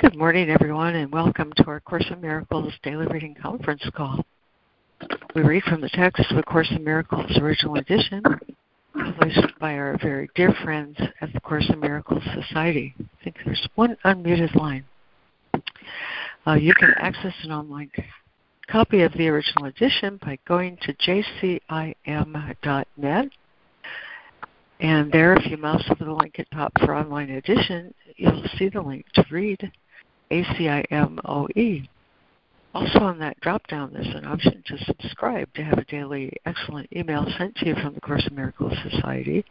Good morning, everyone, and welcome to our Course in Miracles Daily Reading Conference call. We read from the text of the Course in Miracles Original Edition, published by our very dear friends at the Course in Miracles Society. I think there's one unmuted line. Uh, you can access an online copy of the original edition by going to jcim.net. And there, if you mouse over the link at top for online edition, you'll see the link to read ACIMOE. Also on that drop down, there's an option to subscribe to have a daily excellent email sent to you from the Course in Miracles Society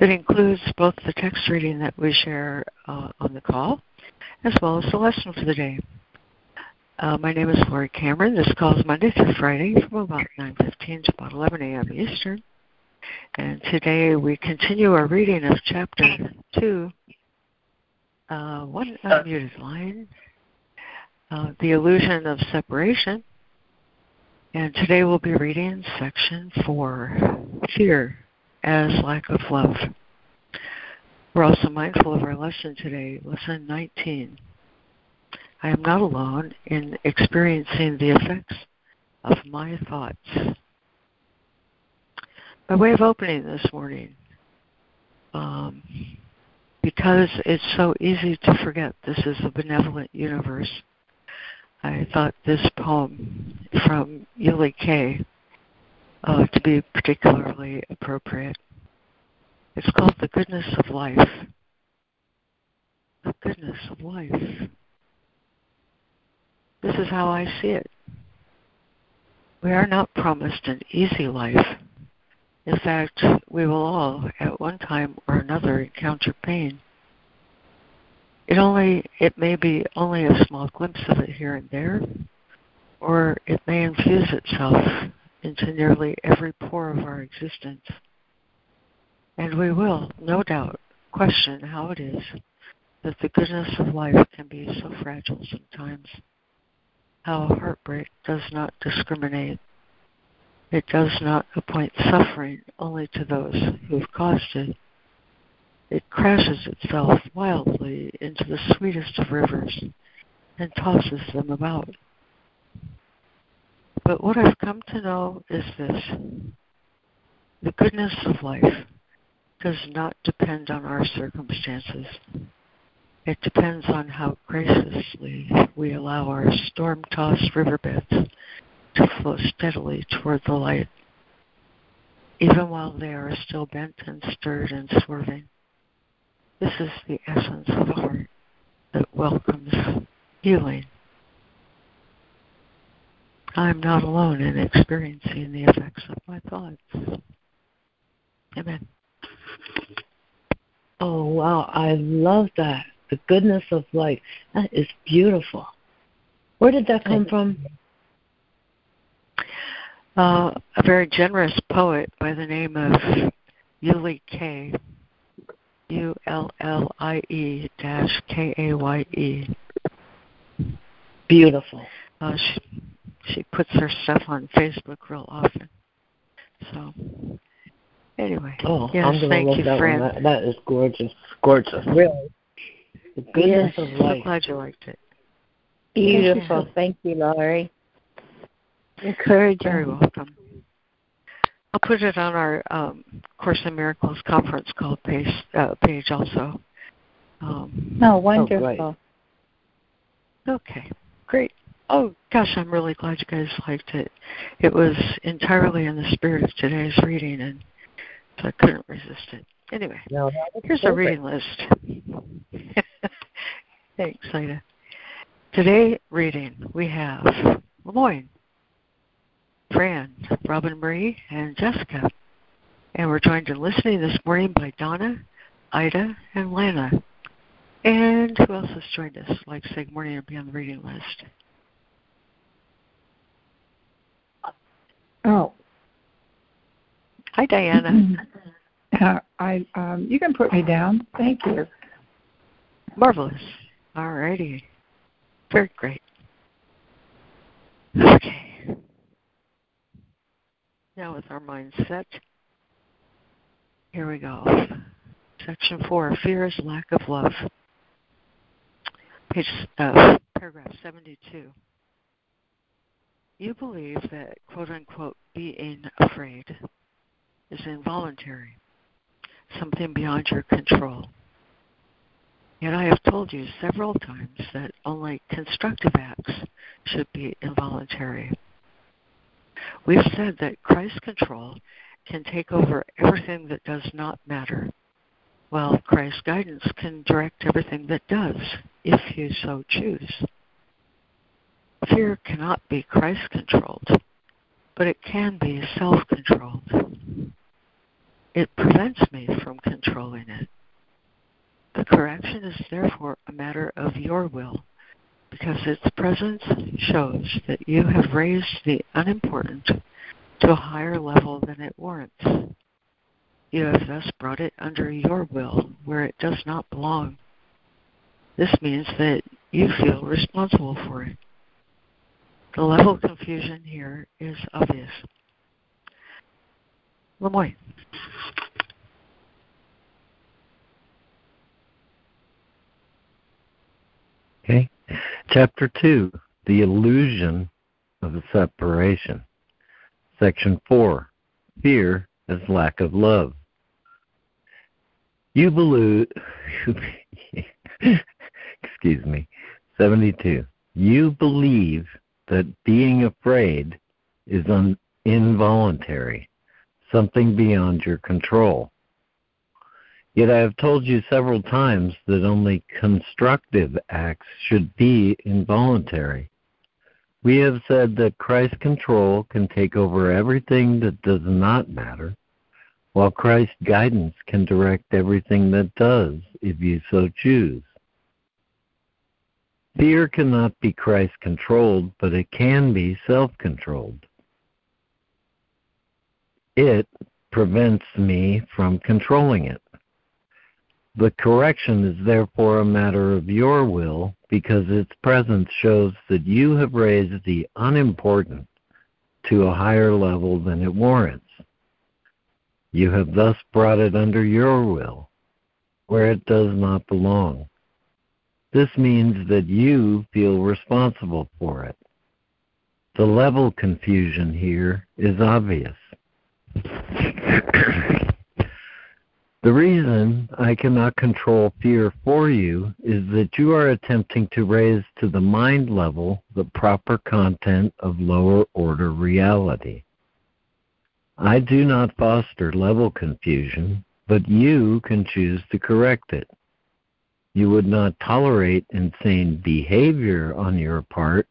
that includes both the text reading that we share uh, on the call as well as the lesson for the day. Uh, my name is Laurie Cameron. This call is Monday through Friday from about 9.15 to about 11 a.m. Eastern. And today we continue our reading of Chapter 2 uh, one unmuted line, uh, The Illusion of Separation. And today we'll be reading section 4, Fear as Lack of Love. We're also mindful of our lesson today, lesson 19. I am not alone in experiencing the effects of my thoughts. By way of opening this morning, um, because it's so easy to forget this is a benevolent universe. I thought this poem from Ullie-Kaye uh, to be particularly appropriate. It's called The Goodness of Life. The Goodness of Life. This is how I see it. We are not promised an easy life in fact, we will all, at one time or another, encounter pain. It only it may be only a small glimpse of it here and there, or it may infuse itself into nearly every pore of our existence. And we will, no doubt, question how it is that the goodness of life can be so fragile sometimes, how heartbreak does not discriminate it does not appoint suffering only to those who have caused it. It crashes itself wildly into the sweetest of rivers and tosses them about. But what I've come to know is this the goodness of life does not depend on our circumstances. It depends on how graciously we allow our storm tossed riverbeds to flow steadily toward the light, even while they are still bent and stirred and swerving. This is the essence of a heart that welcomes healing. I'm not alone in experiencing the effects of my thoughts. Amen. Oh, wow. I love that. The goodness of life. That is beautiful. Where did that come from? Uh, a very generous poet by the name of Ullie-Kaye, U L L I E dash K A Y E. Beautiful. Uh, she, she puts her stuff on Facebook real often. So, anyway. Oh, yes, I'm thank look you, that friend. That, that is gorgeous. Gorgeous. Really. The goodness yes, of life. So glad you liked it. Beautiful. Thank you, Laurie. Encouraging. Very welcome. I'll put it on our um, Course in Miracles conference call page, uh, page also. Um, oh, wonderful. Oh, okay, great. Oh, gosh, I'm really glad you guys liked it. It was entirely in the spirit of today's reading, and so I couldn't resist it. Anyway, no, here's perfect. our reading list. Thanks, Ida. Today, reading, we have Lemoyne, Fran, Robin Marie, and Jessica. And we're joined in listening this morning by Donna, Ida, and Lana. And who else has joined us? Like to say good morning or be on the reading list. Oh. Hi, Diana. Uh, I um, you can put me down. Thank you. Marvelous. All righty. Very great. Okay. Now with our mind set, here we go. Section 4 Fear is lack of love. page uh, paragraph 72. You believe that quote unquote being afraid is involuntary, something beyond your control. Yet I have told you several times that only constructive acts should be involuntary. We've said that Christ control can take over everything that does not matter, while Christ's guidance can direct everything that does, if you so choose. Fear cannot be Christ controlled, but it can be self controlled. It prevents me from controlling it. The correction is therefore a matter of your will, because its presence shows that you have raised the unimportant to a higher level than it warrants. You have thus brought it under your will where it does not belong. This means that you feel responsible for it. The level of confusion here is obvious. Lemoyne. Okay. Chapter 2 The Illusion of Separation. Section 4 Fear as Lack of Love. You believe, excuse me, 72. You believe that being afraid is un- involuntary, something beyond your control. Yet I have told you several times that only constructive acts should be involuntary. We have said that Christ's control can take over everything that does not matter, while Christ's guidance can direct everything that does, if you so choose. Fear cannot be Christ controlled, but it can be self controlled. It prevents me from controlling it. The correction is therefore a matter of your will because its presence shows that you have raised the unimportant to a higher level than it warrants. You have thus brought it under your will, where it does not belong. This means that you feel responsible for it. The level confusion here is obvious. The reason I cannot control fear for you is that you are attempting to raise to the mind level the proper content of lower order reality. I do not foster level confusion, but you can choose to correct it. You would not tolerate insane behavior on your part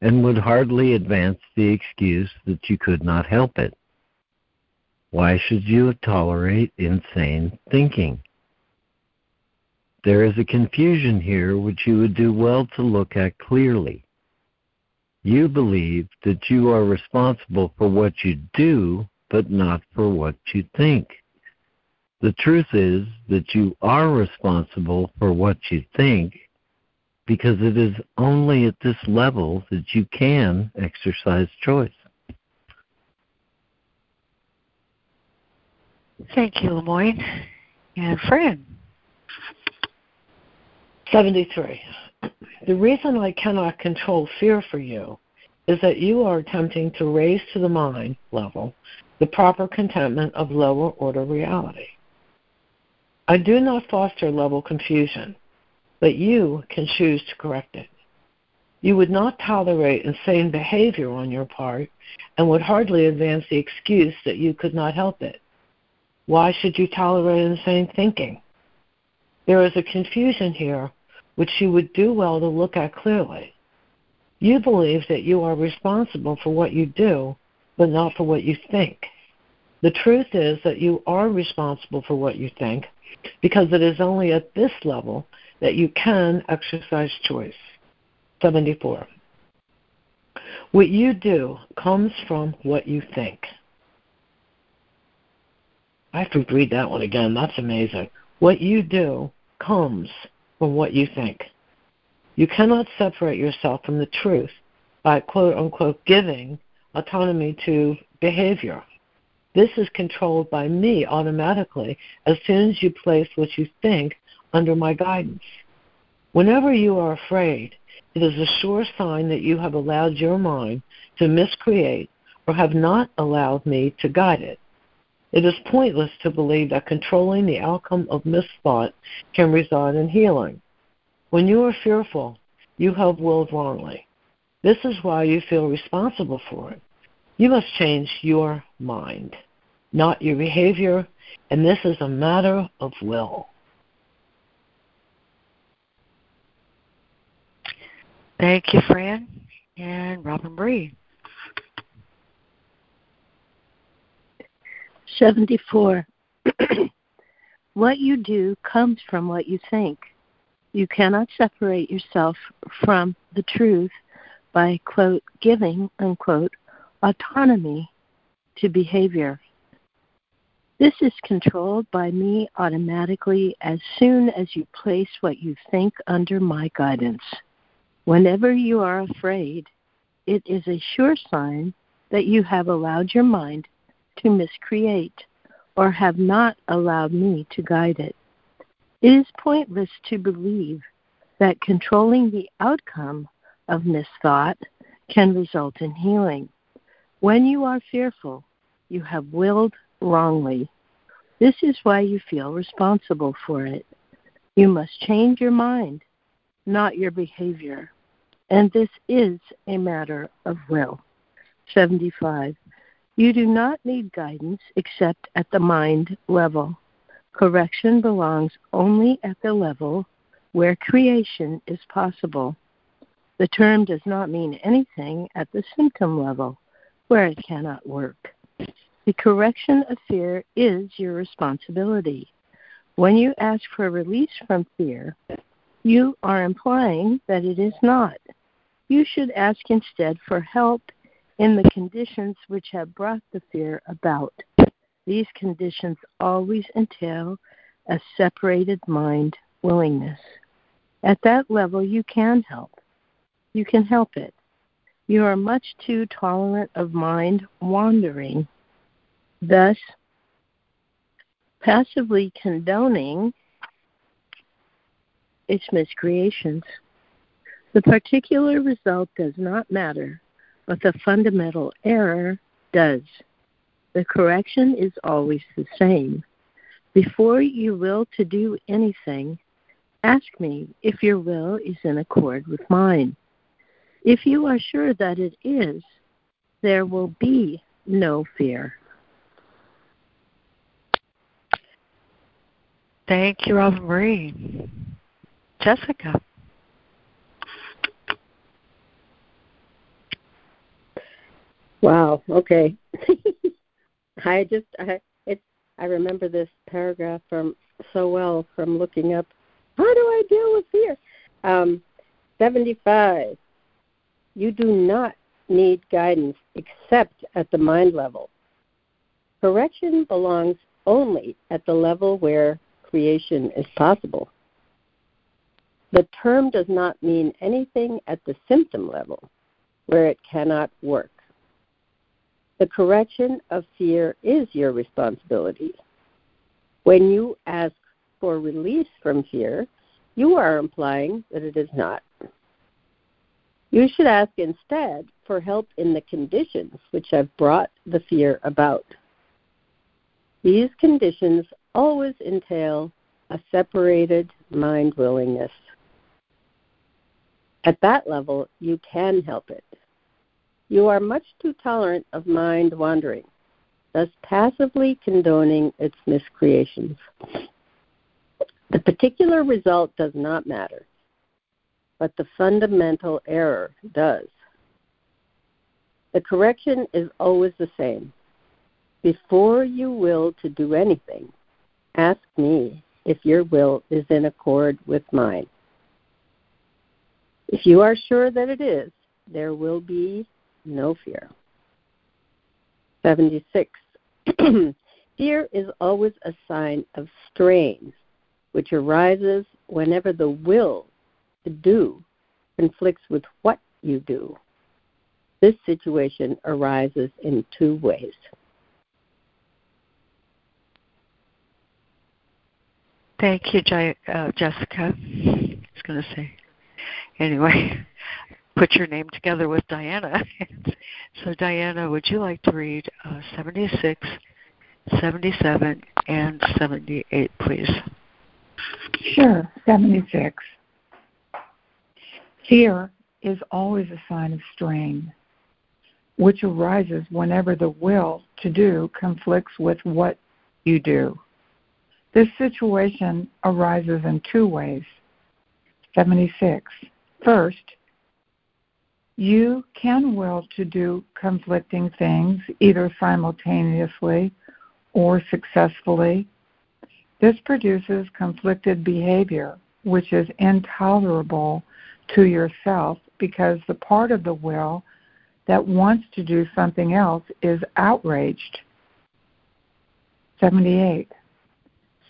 and would hardly advance the excuse that you could not help it. Why should you tolerate insane thinking? There is a confusion here which you would do well to look at clearly. You believe that you are responsible for what you do, but not for what you think. The truth is that you are responsible for what you think because it is only at this level that you can exercise choice. Thank you, Lemoyne. And Fran. 73. The reason I cannot control fear for you is that you are attempting to raise to the mind level the proper contentment of lower order reality. I do not foster level confusion, but you can choose to correct it. You would not tolerate insane behavior on your part and would hardly advance the excuse that you could not help it. Why should you tolerate insane thinking? There is a confusion here which you would do well to look at clearly. You believe that you are responsible for what you do, but not for what you think. The truth is that you are responsible for what you think, because it is only at this level that you can exercise choice. 74. What you do comes from what you think. I have to read that one again. That's amazing. What you do comes from what you think. You cannot separate yourself from the truth by quote unquote giving autonomy to behavior. This is controlled by me automatically as soon as you place what you think under my guidance. Whenever you are afraid, it is a sure sign that you have allowed your mind to miscreate or have not allowed me to guide it. It is pointless to believe that controlling the outcome of misthought can result in healing. When you are fearful, you have willed wrongly. This is why you feel responsible for it. You must change your mind, not your behavior, and this is a matter of will. Thank you, Fran and Robin Marie. 74. what you do comes from what you think. You cannot separate yourself from the truth by, quote, giving, unquote, autonomy to behavior. This is controlled by me automatically as soon as you place what you think under my guidance. Whenever you are afraid, it is a sure sign that you have allowed your mind to miscreate or have not allowed me to guide it. It is pointless to believe that controlling the outcome of misthought can result in healing. When you are fearful, you have willed wrongly. This is why you feel responsible for it. You must change your mind, not your behavior. And this is a matter of will. 75. You do not need guidance except at the mind level. Correction belongs only at the level where creation is possible. The term does not mean anything at the symptom level where it cannot work. The correction of fear is your responsibility. When you ask for release from fear, you are implying that it is not. You should ask instead for help in the conditions which have brought the fear about. These conditions always entail a separated mind willingness. At that level, you can help. You can help it. You are much too tolerant of mind wandering, thus passively condoning its miscreations. The particular result does not matter but the fundamental error does. The correction is always the same. Before you will to do anything, ask me if your will is in accord with mine. If you are sure that it is, there will be no fear. Thank you, Robin Marie. Jessica. Wow. Okay. I just I it's I remember this paragraph from so well from looking up how do I deal with fear? Um, 75. You do not need guidance except at the mind level. Correction belongs only at the level where creation is possible. The term does not mean anything at the symptom level where it cannot work. The correction of fear is your responsibility. When you ask for release from fear, you are implying that it is not. You should ask instead for help in the conditions which have brought the fear about. These conditions always entail a separated mind willingness. At that level, you can help it. You are much too tolerant of mind wandering, thus passively condoning its miscreations. The particular result does not matter, but the fundamental error does. The correction is always the same. Before you will to do anything, ask me if your will is in accord with mine. If you are sure that it is, there will be no fear. 76. fear is always a sign of strain, which arises whenever the will to do conflicts with what you do. This situation arises in two ways. Thank you, uh, Jessica. I was going to say. Anyway, put your name together with Diana. so, Diana, would you like to read uh, 76, 77, and 78, please? Sure, 76. Fear is always a sign of strain, which arises whenever the will to do conflicts with what you do. This situation arises in two ways. 76. First, you can will to do conflicting things either simultaneously or successfully. This produces conflicted behavior, which is intolerable to yourself because the part of the will that wants to do something else is outraged. 78.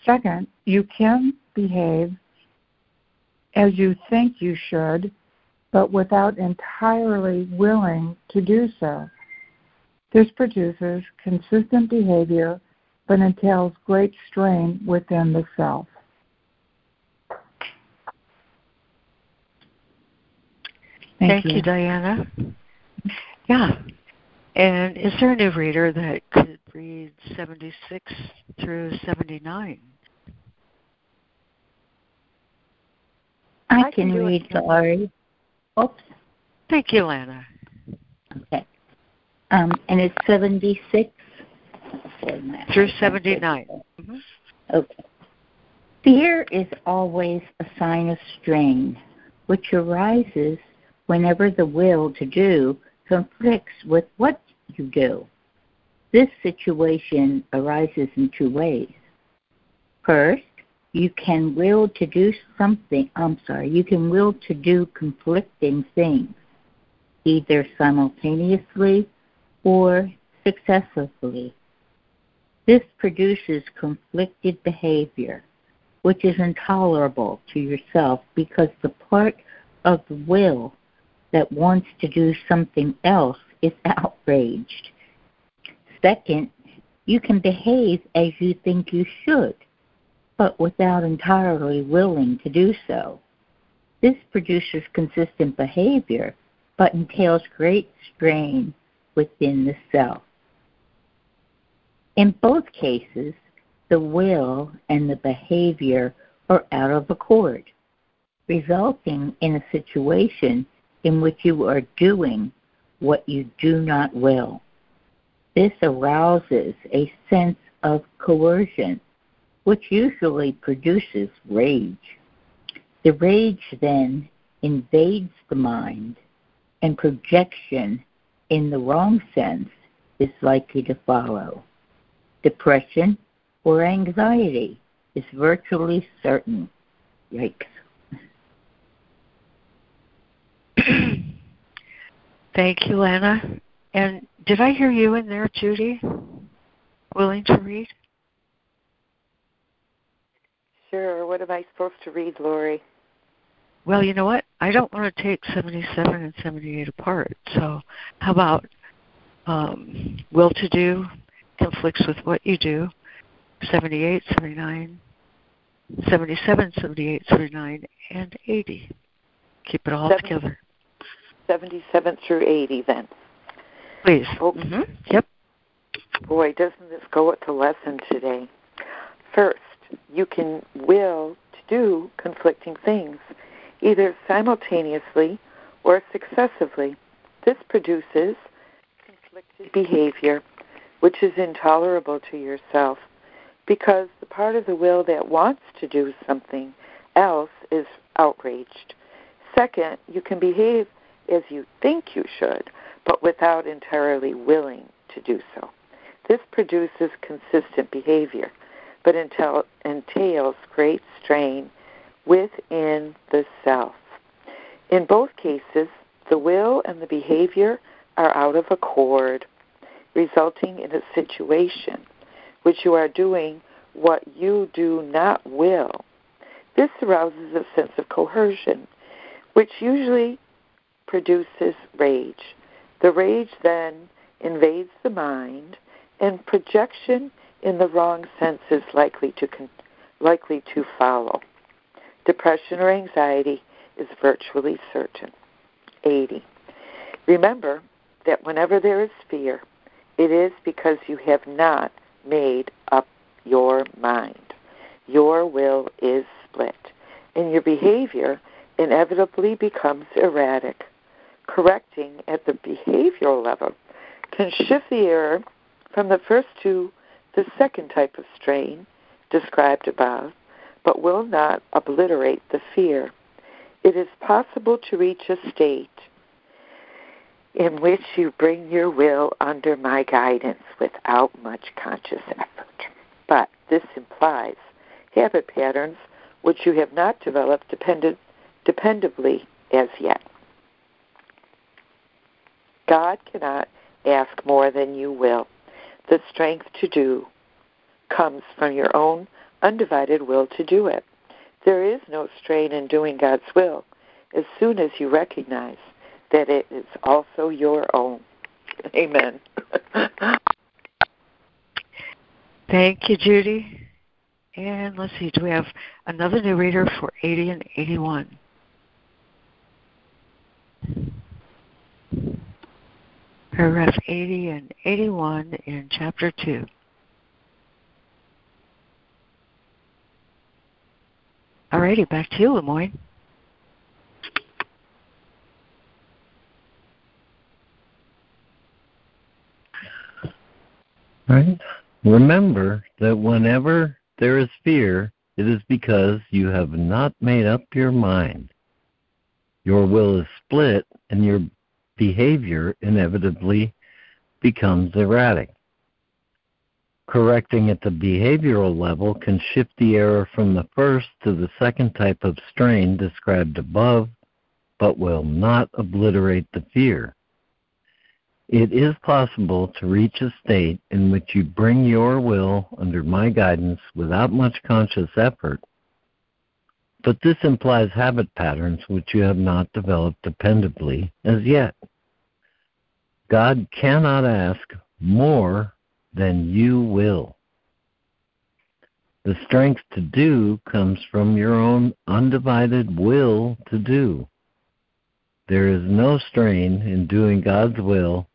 Second, you can behave as you think you should but without entirely willing to do so. This produces consistent behavior but entails great strain within the self. Thank, Thank you. you, Diana. Yeah. And is there a new reader that could read 76 through 79? I, I can, can read, Laurie. Oops. Thank you, Lana. Okay. Um, and it's 76? Through 79. Mm-hmm. Okay. Fear is always a sign of strain, which arises whenever the will to do conflicts with what you do. This situation arises in two ways. First, you can will to do something, I'm sorry, you can will to do conflicting things, either simultaneously or successively. This produces conflicted behavior, which is intolerable to yourself because the part of the will that wants to do something else is outraged. Second, you can behave as you think you should but without entirely willing to do so. This produces consistent behavior, but entails great strain within the self. In both cases, the will and the behavior are out of accord, resulting in a situation in which you are doing what you do not will. This arouses a sense of coercion which usually produces rage. The rage then invades the mind, and projection in the wrong sense is likely to follow. Depression or anxiety is virtually certain. Yikes. Thank you, Lana. And did I hear you in there, Judy? Willing to read? Sure. What am I supposed to read, Laurie? Well, you know what? I don't want to take 77 and 78 apart. So, how about um, will to do conflicts with what you do? 78, 79, 77, 78, 79, and 80. Keep it all Seven, together. 77 through 80, then. Please. Oh, mm-hmm. Yep. Boy, doesn't this go with the lesson today? First, you can will to do conflicting things, either simultaneously or successively. This produces conflicted behavior, which is intolerable to yourself because the part of the will that wants to do something else is outraged. Second, you can behave as you think you should, but without entirely willing to do so. This produces consistent behavior but entails great strain within the self. In both cases, the will and the behavior are out of accord, resulting in a situation which you are doing what you do not will. This arouses a sense of coercion, which usually produces rage. The rage then invades the mind, and projection in the wrong sense is likely to con- likely to follow. Depression or anxiety is virtually certain. 80. Remember that whenever there is fear, it is because you have not made up your mind. Your will is split, and your behavior inevitably becomes erratic. Correcting at the behavioral level can shift the error from the first to the second type of strain described above, but will not obliterate the fear. It is possible to reach a state in which you bring your will under my guidance without much conscious effort. But this implies habit patterns which you have not developed dependent, dependably as yet. God cannot ask more than you will. The strength to do comes from your own undivided will to do it. There is no strain in doing God's will as soon as you recognize that it is also your own. Amen. Thank you, Judy. And let's see, do we have another new reader for 80 and 81? Paragraph 80 and 81 in Chapter 2. Alrighty, back to you, Lemoyne. Right? Remember that whenever there is fear, it is because you have not made up your mind. Your will is split and your behavior inevitably becomes erratic. Correcting at the behavioral level can shift the error from the first to the second type of strain described above, but will not obliterate the fear. It is possible to reach a state in which you bring your will under my guidance without much conscious effort, but this implies habit patterns which you have not developed dependably as yet. God cannot ask more than you will. The strength to do comes from your own undivided will to do. There is no strain in doing God's will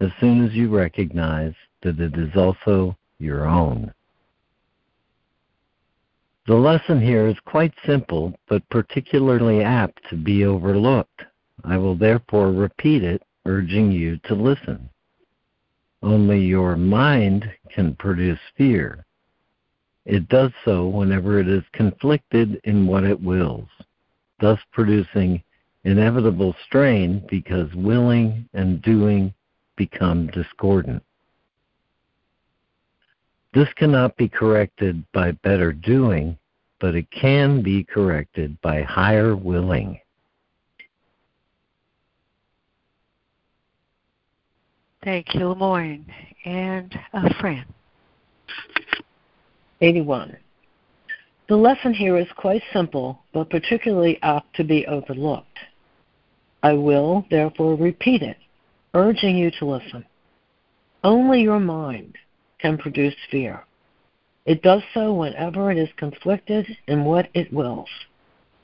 as soon as you recognize that it is also your own. The lesson here is quite simple, but particularly apt to be overlooked. I will therefore repeat it, urging you to listen. Only your mind can produce fear. It does so whenever it is conflicted in what it wills, thus producing inevitable strain because willing and doing become discordant. This cannot be corrected by better doing, but it can be corrected by higher willing. Thank you, Lemoyne. And uh, a friend. 81. The lesson here is quite simple, but particularly apt to be overlooked. I will, therefore, repeat it urging you to listen. Only your mind can produce fear. It does so whenever it is conflicted in what it wills,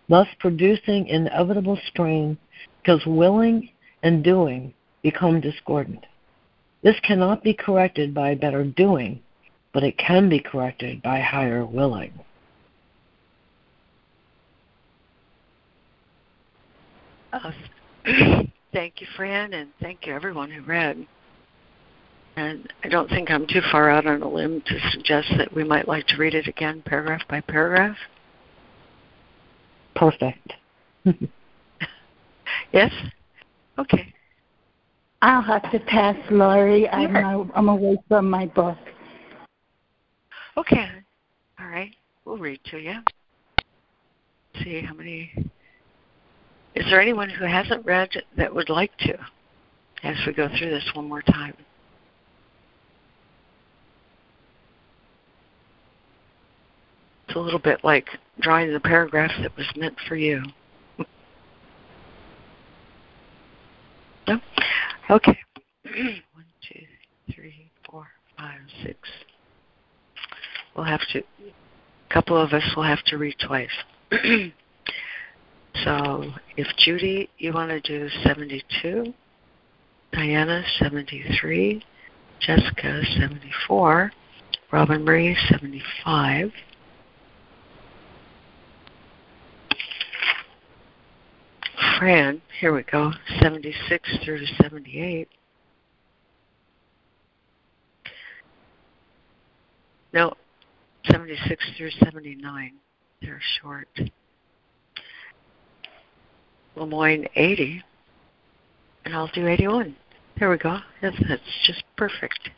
thus producing inevitable strain because willing and doing become discordant. This cannot be corrected by better doing, but it can be corrected by higher willing. Thank you, Fran, and thank you everyone who read. And I don't think I'm too far out on a limb to suggest that we might like to read it again, paragraph by paragraph. Perfect. yes? Okay. I'll have to pass, Laurie. I'm, uh, I'm away from my book. Okay. All right. We'll read to you. See how many is there anyone who hasn't read that would like to as we go through this one more time? A little bit like drawing the paragraph that was meant for you. no? Okay. one, two, three, four, five, six. We'll have to a couple of us will have to read twice. so if Judy, you want to do 72, Diana, 73, Jessica, 74, Robin Marie, 75, Fran, here we go, 76 through to 78. No, 76 through 79. They're short. Lemoyne 80. And I'll do 81. There we go. That's, that's just perfect.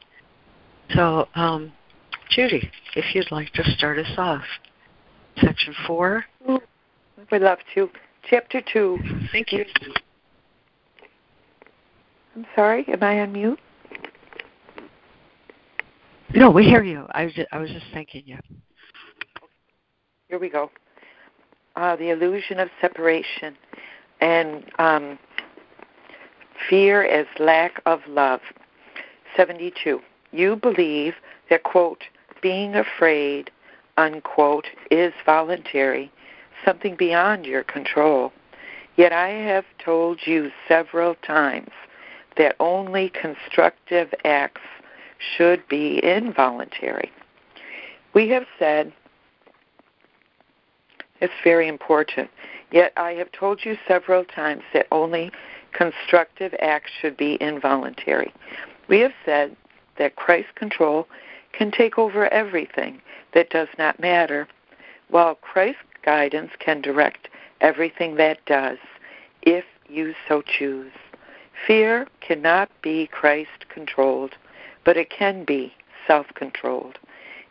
So, um, Judy, if you'd like to start us off. Section 4. I would love to. Chapter 2. Thank you. I'm sorry, am I on mute? No, we hear you. I was just, I was just thanking you. Here we go. Uh, the illusion of separation and um, fear as lack of love. 72. You believe that, quote, being afraid, unquote, is voluntary, something beyond your control. Yet I have told you several times that only constructive acts should be involuntary. We have said it's very important. Yet I have told you several times that only constructive acts should be involuntary. We have said that Christ control can take over everything that does not matter, while Christ's guidance can direct everything that does, if you so choose. Fear cannot be Christ controlled but it can be self controlled.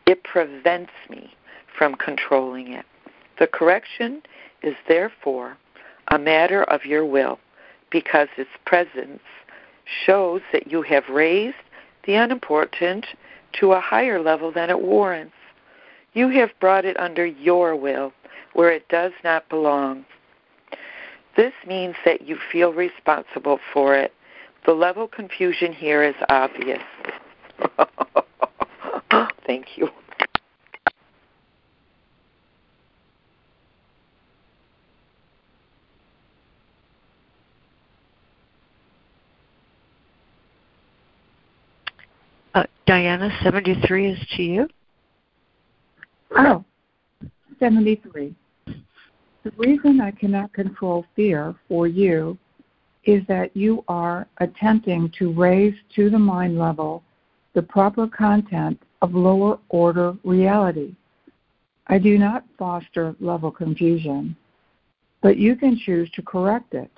It prevents me from controlling it. The correction is therefore a matter of your will because its presence shows that you have raised the unimportant to a higher level than it warrants. You have brought it under your will where it does not belong. This means that you feel responsible for it. The level of confusion here is obvious. Thank you. Uh, Diana, 73 is to you. Oh, 73. The reason I cannot control fear for you is that you are attempting to raise to the mind level the proper content of lower order reality. I do not foster level confusion, but you can choose to correct it.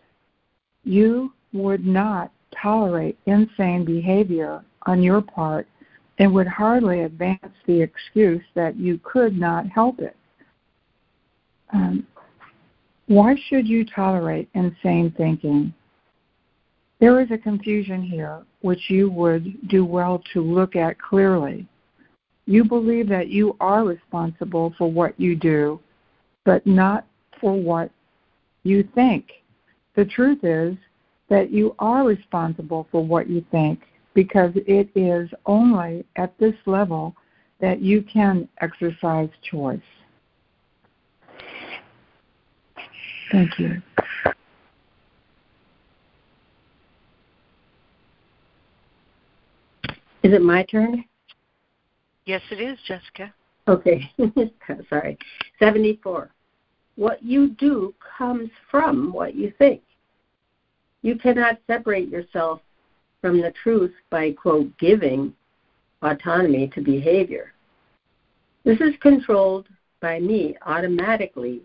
You would not tolerate insane behavior on your part and would hardly advance the excuse that you could not help it. Um, why should you tolerate insane thinking? There is a confusion here which you would do well to look at clearly. You believe that you are responsible for what you do, but not for what you think. The truth is that you are responsible for what you think because it is only at this level that you can exercise choice. Thank you. Is it my turn? Yes, it is, Jessica. Okay, sorry. 74. What you do comes from what you think. You cannot separate yourself from the truth by, quote, giving autonomy to behavior. This is controlled by me automatically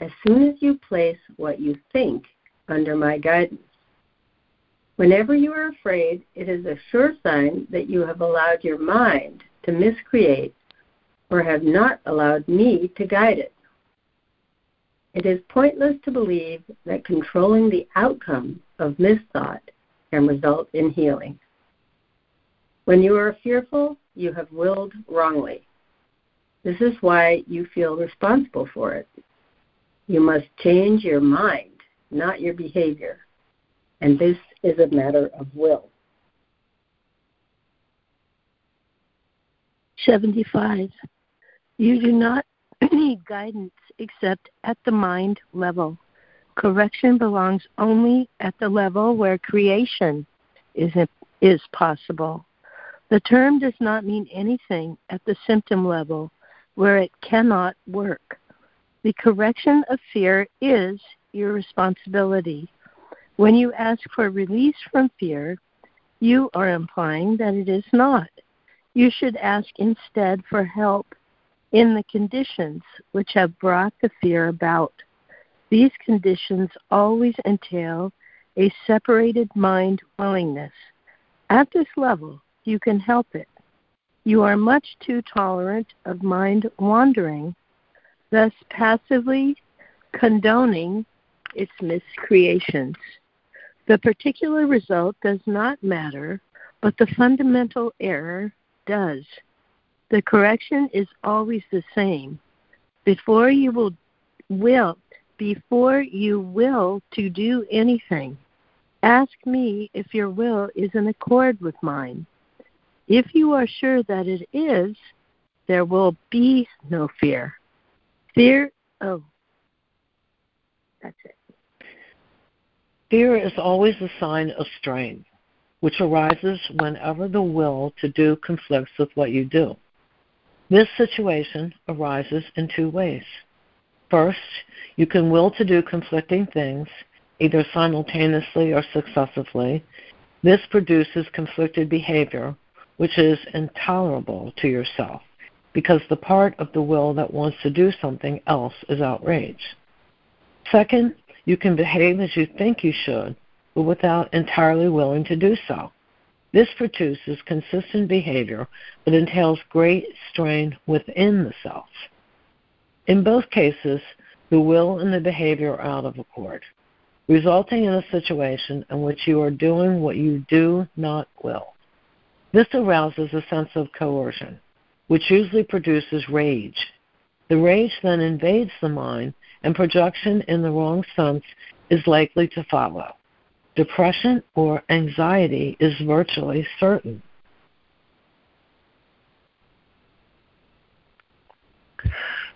as soon as you place what you think under my guidance. Whenever you are afraid, it is a sure sign that you have allowed your mind to miscreate or have not allowed me to guide it. It is pointless to believe that controlling the outcome of misthought can result in healing. When you are fearful, you have willed wrongly. This is why you feel responsible for it. You must change your mind, not your behavior. And this is a matter of will. 75. You do not need guidance except at the mind level. Correction belongs only at the level where creation is, is possible. The term does not mean anything at the symptom level where it cannot work. The correction of fear is your responsibility. When you ask for release from fear, you are implying that it is not. You should ask instead for help in the conditions which have brought the fear about. These conditions always entail a separated mind willingness. At this level, you can help it. You are much too tolerant of mind wandering, thus passively condoning its miscreations. The particular result does not matter, but the fundamental error does. The correction is always the same. Before you will will before you will to do anything, ask me if your will is in accord with mine. If you are sure that it is, there will be no fear. Fear oh that's it. Fear is always a sign of strain, which arises whenever the will to do conflicts with what you do. This situation arises in two ways. First, you can will to do conflicting things, either simultaneously or successively. This produces conflicted behavior, which is intolerable to yourself, because the part of the will that wants to do something else is outraged. Second, you can behave as you think you should, but without entirely willing to do so. This produces consistent behavior but entails great strain within the self. In both cases, the will and the behavior are out of accord, resulting in a situation in which you are doing what you do not will. This arouses a sense of coercion, which usually produces rage. The rage then invades the mind, and projection in the wrong sense is likely to follow depression or anxiety is virtually certain.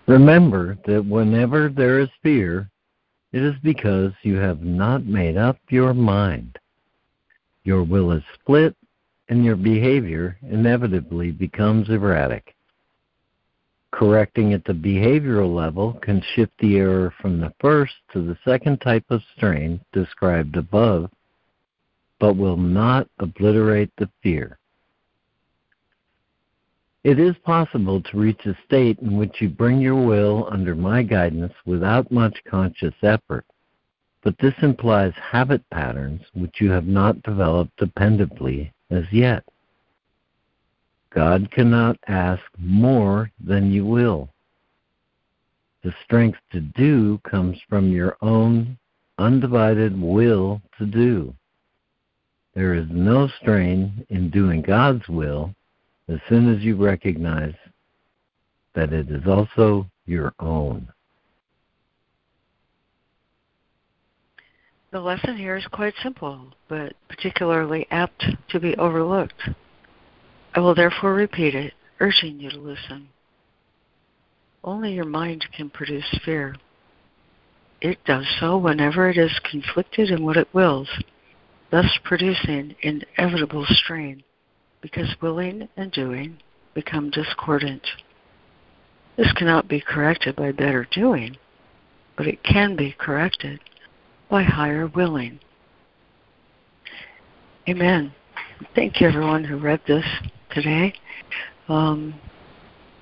Remember that whenever there is fear, it is because you have not made up your mind. Your will is split, and your behavior inevitably becomes erratic. Correcting at the behavioral level can shift the error from the first to the second type of strain described above, but will not obliterate the fear. It is possible to reach a state in which you bring your will under my guidance without much conscious effort, but this implies habit patterns which you have not developed dependably as yet. God cannot ask more than you will. The strength to do comes from your own undivided will to do. There is no strain in doing God's will as soon as you recognize that it is also your own. The lesson here is quite simple, but particularly apt to be overlooked. I will therefore repeat it, urging you to listen. Only your mind can produce fear. It does so whenever it is conflicted in what it wills, thus producing inevitable strain, because willing and doing become discordant. This cannot be corrected by better doing, but it can be corrected by higher willing. Amen. Thank you, everyone who read this today. Um,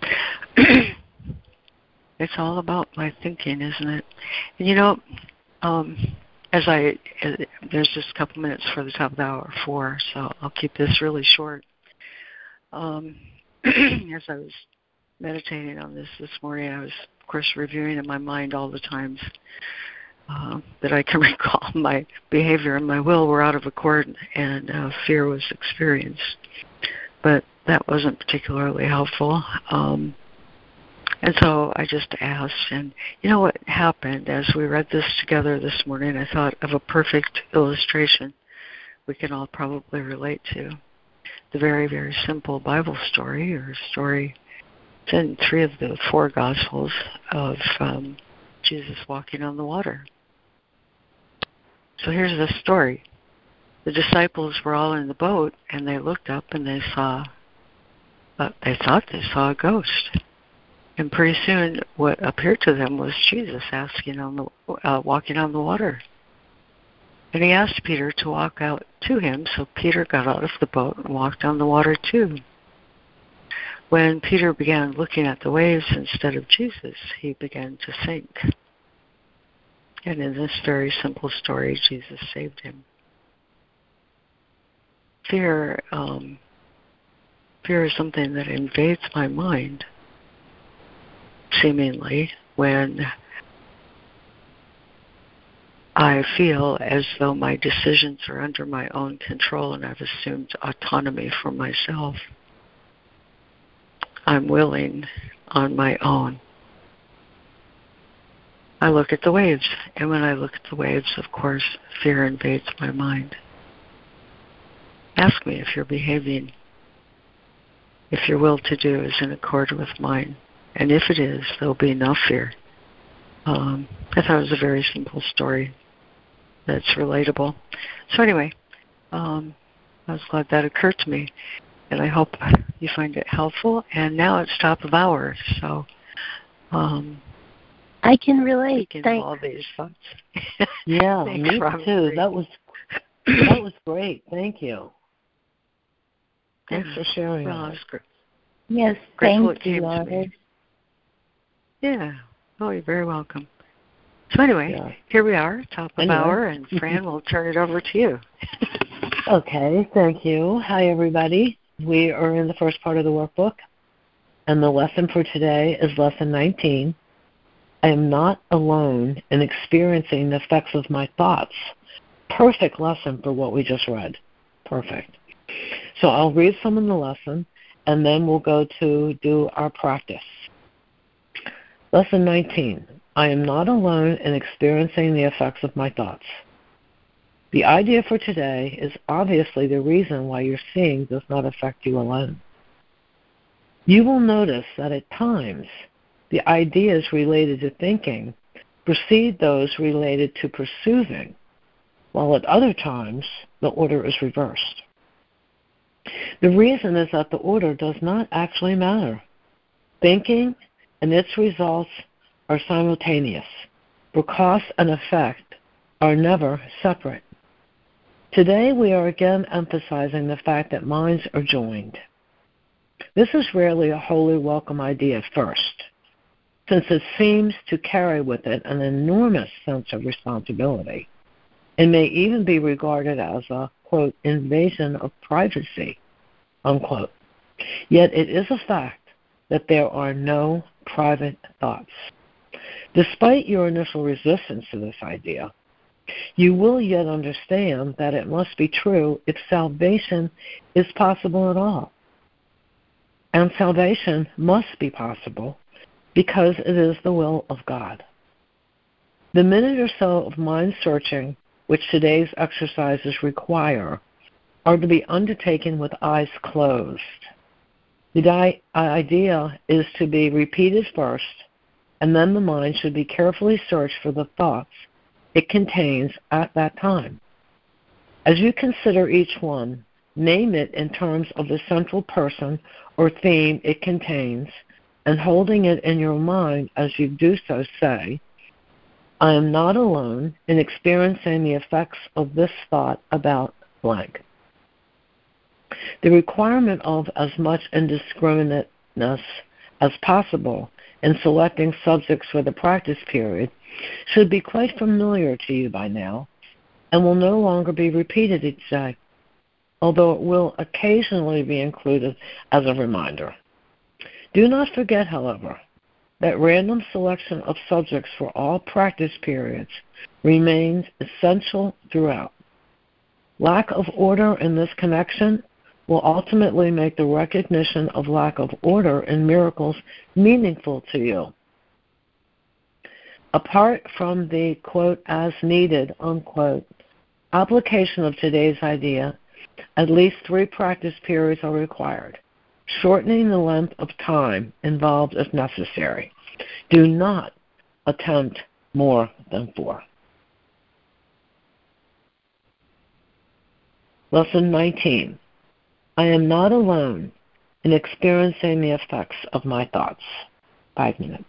it's all about my thinking, isn't it? And you know, um, as I uh, there's just a couple minutes for the top of the hour four, so I'll keep this really short. Um, as I was meditating on this this morning, I was of course reviewing in my mind all the times uh, that I can recall my behavior and my will were out of accord and uh, fear was experienced but that wasn't particularly helpful. Um, and so I just asked, and you know what happened as we read this together this morning? I thought of a perfect illustration we can all probably relate to. The very, very simple Bible story or story It's in three of the four Gospels of um, Jesus walking on the water. So here's the story. The disciples were all in the boat, and they looked up and they saw, uh, they thought they saw a ghost. And pretty soon, what appeared to them was Jesus asking on the, uh, walking on the water. And he asked Peter to walk out to him, so Peter got out of the boat and walked on the water too. When Peter began looking at the waves instead of Jesus, he began to sink. And in this very simple story, Jesus saved him. Fear, um, fear is something that invades my mind, seemingly, when I feel as though my decisions are under my own control and I've assumed autonomy for myself. I'm willing on my own. I look at the waves, and when I look at the waves, of course, fear invades my mind. Ask me if you're behaving, if your will to do is in accord with mine. And if it is, there'll be no fear. Um, I thought it was a very simple story that's relatable. So, anyway, um, I was glad that occurred to me, and I hope you find it helpful. And now it's top of hour, so um, I can relate. Thanks. all these thoughts. yeah, me too. That was that was great. Thank you. Thanks for sharing. Well, great. Yes, thank you, Laura. Yeah. Oh, you're very welcome. So anyway, yeah. here we are, top of anyway. hour, and Fran will turn it over to you. okay, thank you. Hi, everybody. We are in the first part of the workbook, and the lesson for today is lesson 19. I am not alone in experiencing the effects of my thoughts. Perfect lesson for what we just read. Perfect. So I'll read some of the lesson, and then we'll go to do our practice. Lesson 19 I am not alone in experiencing the effects of my thoughts. The idea for today is obviously the reason why your seeing does not affect you alone. You will notice that at times the ideas related to thinking precede those related to perceiving, while at other times the order is reversed. The reason is that the order does not actually matter. Thinking and its results are simultaneous, for cause and effect are never separate. Today we are again emphasizing the fact that minds are joined. This is rarely a wholly welcome idea at first, since it seems to carry with it an enormous sense of responsibility and may even be regarded as a, quote, invasion of privacy, unquote. Yet it is a fact that there are no private thoughts. Despite your initial resistance to this idea, you will yet understand that it must be true if salvation is possible at all. And salvation must be possible because it is the will of God. The minute or so of mind searching which today's exercises require are to be undertaken with eyes closed. The uh, idea is to be repeated first and then the mind should be carefully searched for the thoughts it contains at that time. As you consider each one, name it in terms of the central person or theme it contains, and holding it in your mind as you do so, say, I am not alone in experiencing the effects of this thought about blank. The requirement of as much indiscriminateness as possible in selecting subjects for the practice period should be quite familiar to you by now and will no longer be repeated each day, although it will occasionally be included as a reminder. Do not forget, however, that random selection of subjects for all practice periods remains essential throughout. Lack of order in this connection will ultimately make the recognition of lack of order in miracles meaningful to you. Apart from the quote, as needed, unquote, application of today's idea, at least three practice periods are required shortening the length of time involved if necessary. Do not attempt more than four. Lesson 19. I am not alone in experiencing the effects of my thoughts. Five minutes.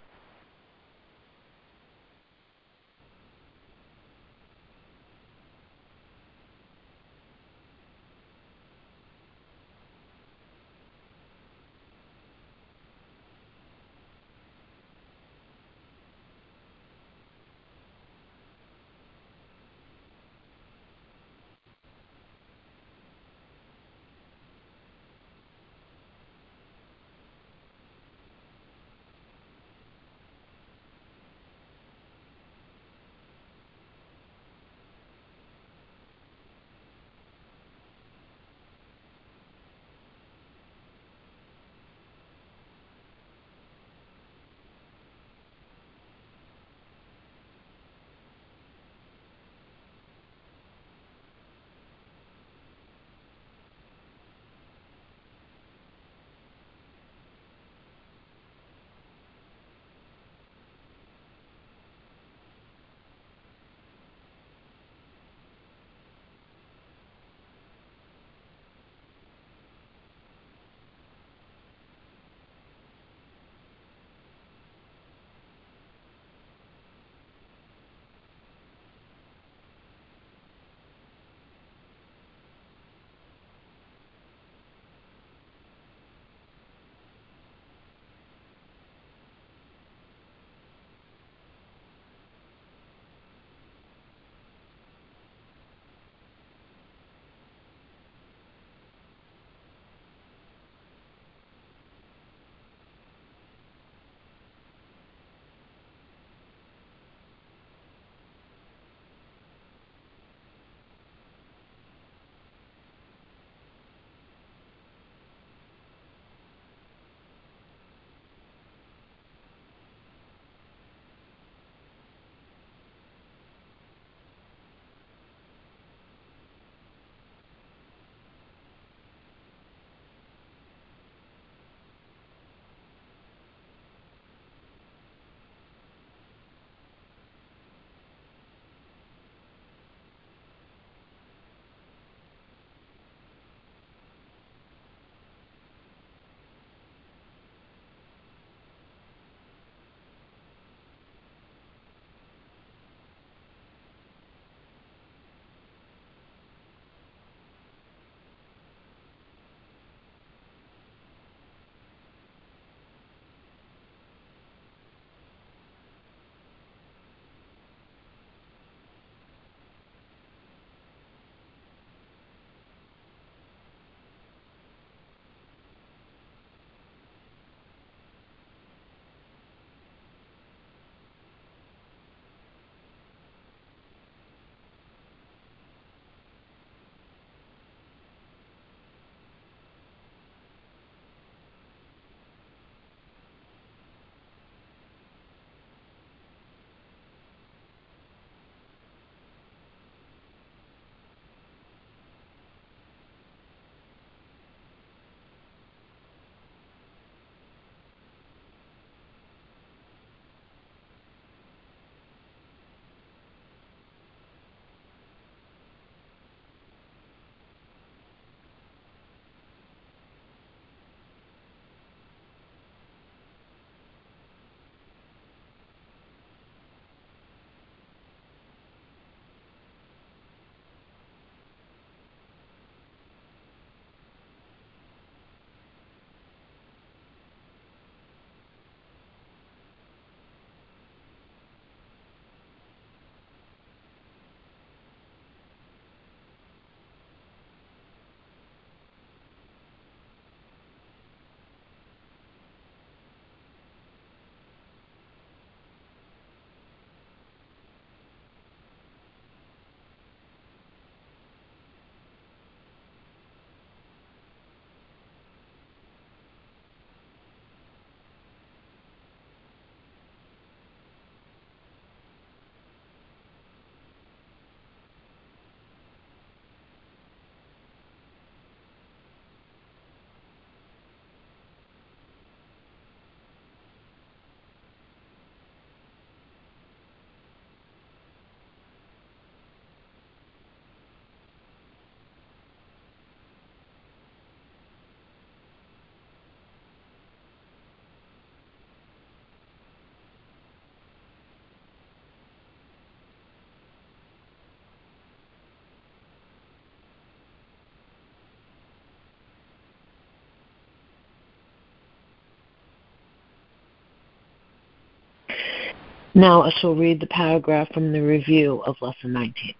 Now I shall read the paragraph from the review of Lesson 19.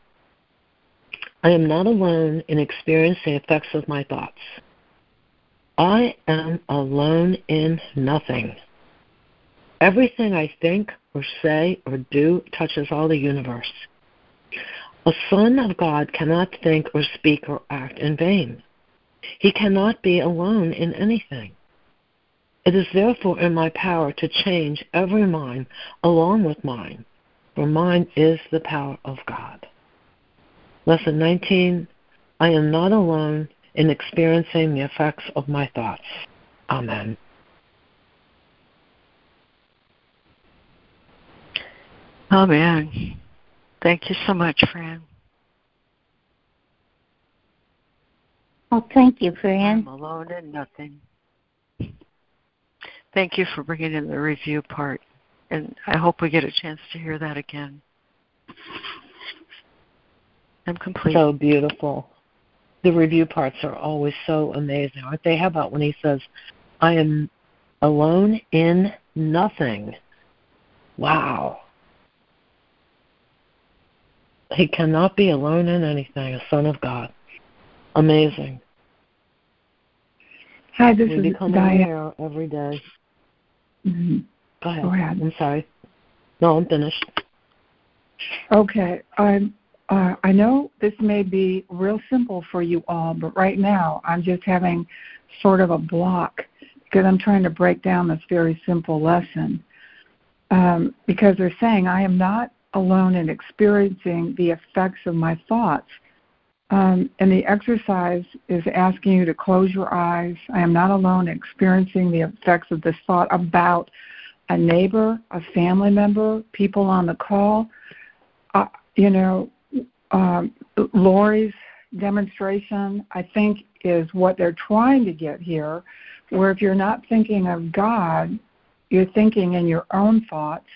I am not alone in experiencing the effects of my thoughts. I am alone in nothing. Everything I think or say or do touches all the universe. A son of God cannot think or speak or act in vain. He cannot be alone in anything. It is therefore in my power to change every mind along with mine, for mine is the power of God. Lesson 19 I am not alone in experiencing the effects of my thoughts. Amen. Amen. Thank you so much, Fran. Well, thank you, Fran. I'm alone in nothing. Thank you for bringing in the review part, and I hope we get a chance to hear that again. I'm complete. So beautiful. The review parts are always so amazing, aren't they? How about when he says, I am alone in nothing? Wow. He cannot be alone in anything, a son of God. Amazing. Hi, this we is become Diane. aware every day. Mm-hmm. Go ahead. Go ahead. I'm sorry. No, I'm finished. Okay. I'm, uh, I know this may be real simple for you all, but right now I'm just having sort of a block because I'm trying to break down this very simple lesson. Um, because they're saying, I am not alone in experiencing the effects of my thoughts. Um, and the exercise is asking you to close your eyes. I am not alone experiencing the effects of this thought about a neighbor, a family member, people on the call. Uh, you know, um, Laurie's demonstration, I think, is what they're trying to get here, where if you're not thinking of God, you're thinking in your own thoughts,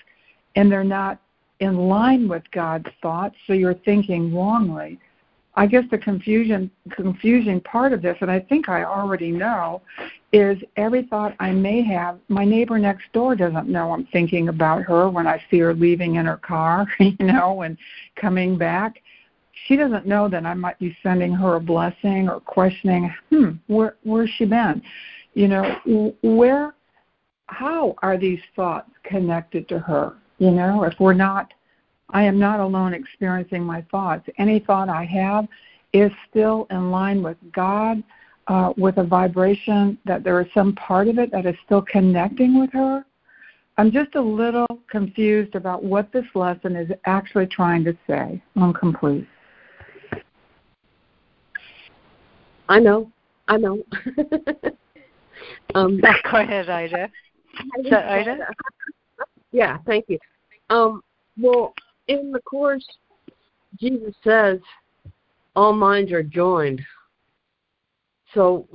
and they're not in line with God's thoughts, so you're thinking wrongly. I guess the confusion confusing part of this, and I think I already know, is every thought I may have, my neighbor next door doesn't know I'm thinking about her when I see her leaving in her car, you know, and coming back. She doesn't know that I might be sending her a blessing or questioning, hmm, where where's she been? You know, where how are these thoughts connected to her? You know, if we're not I am not alone experiencing my thoughts. Any thought I have is still in line with God, uh, with a vibration that there is some part of it that is still connecting with her. I'm just a little confused about what this lesson is actually trying to say. I'm complete. I know. I know. um, Go ahead, Ida. Is that Ida? Yeah, thank you. Um, well, in the course, Jesus says all minds are joined. So,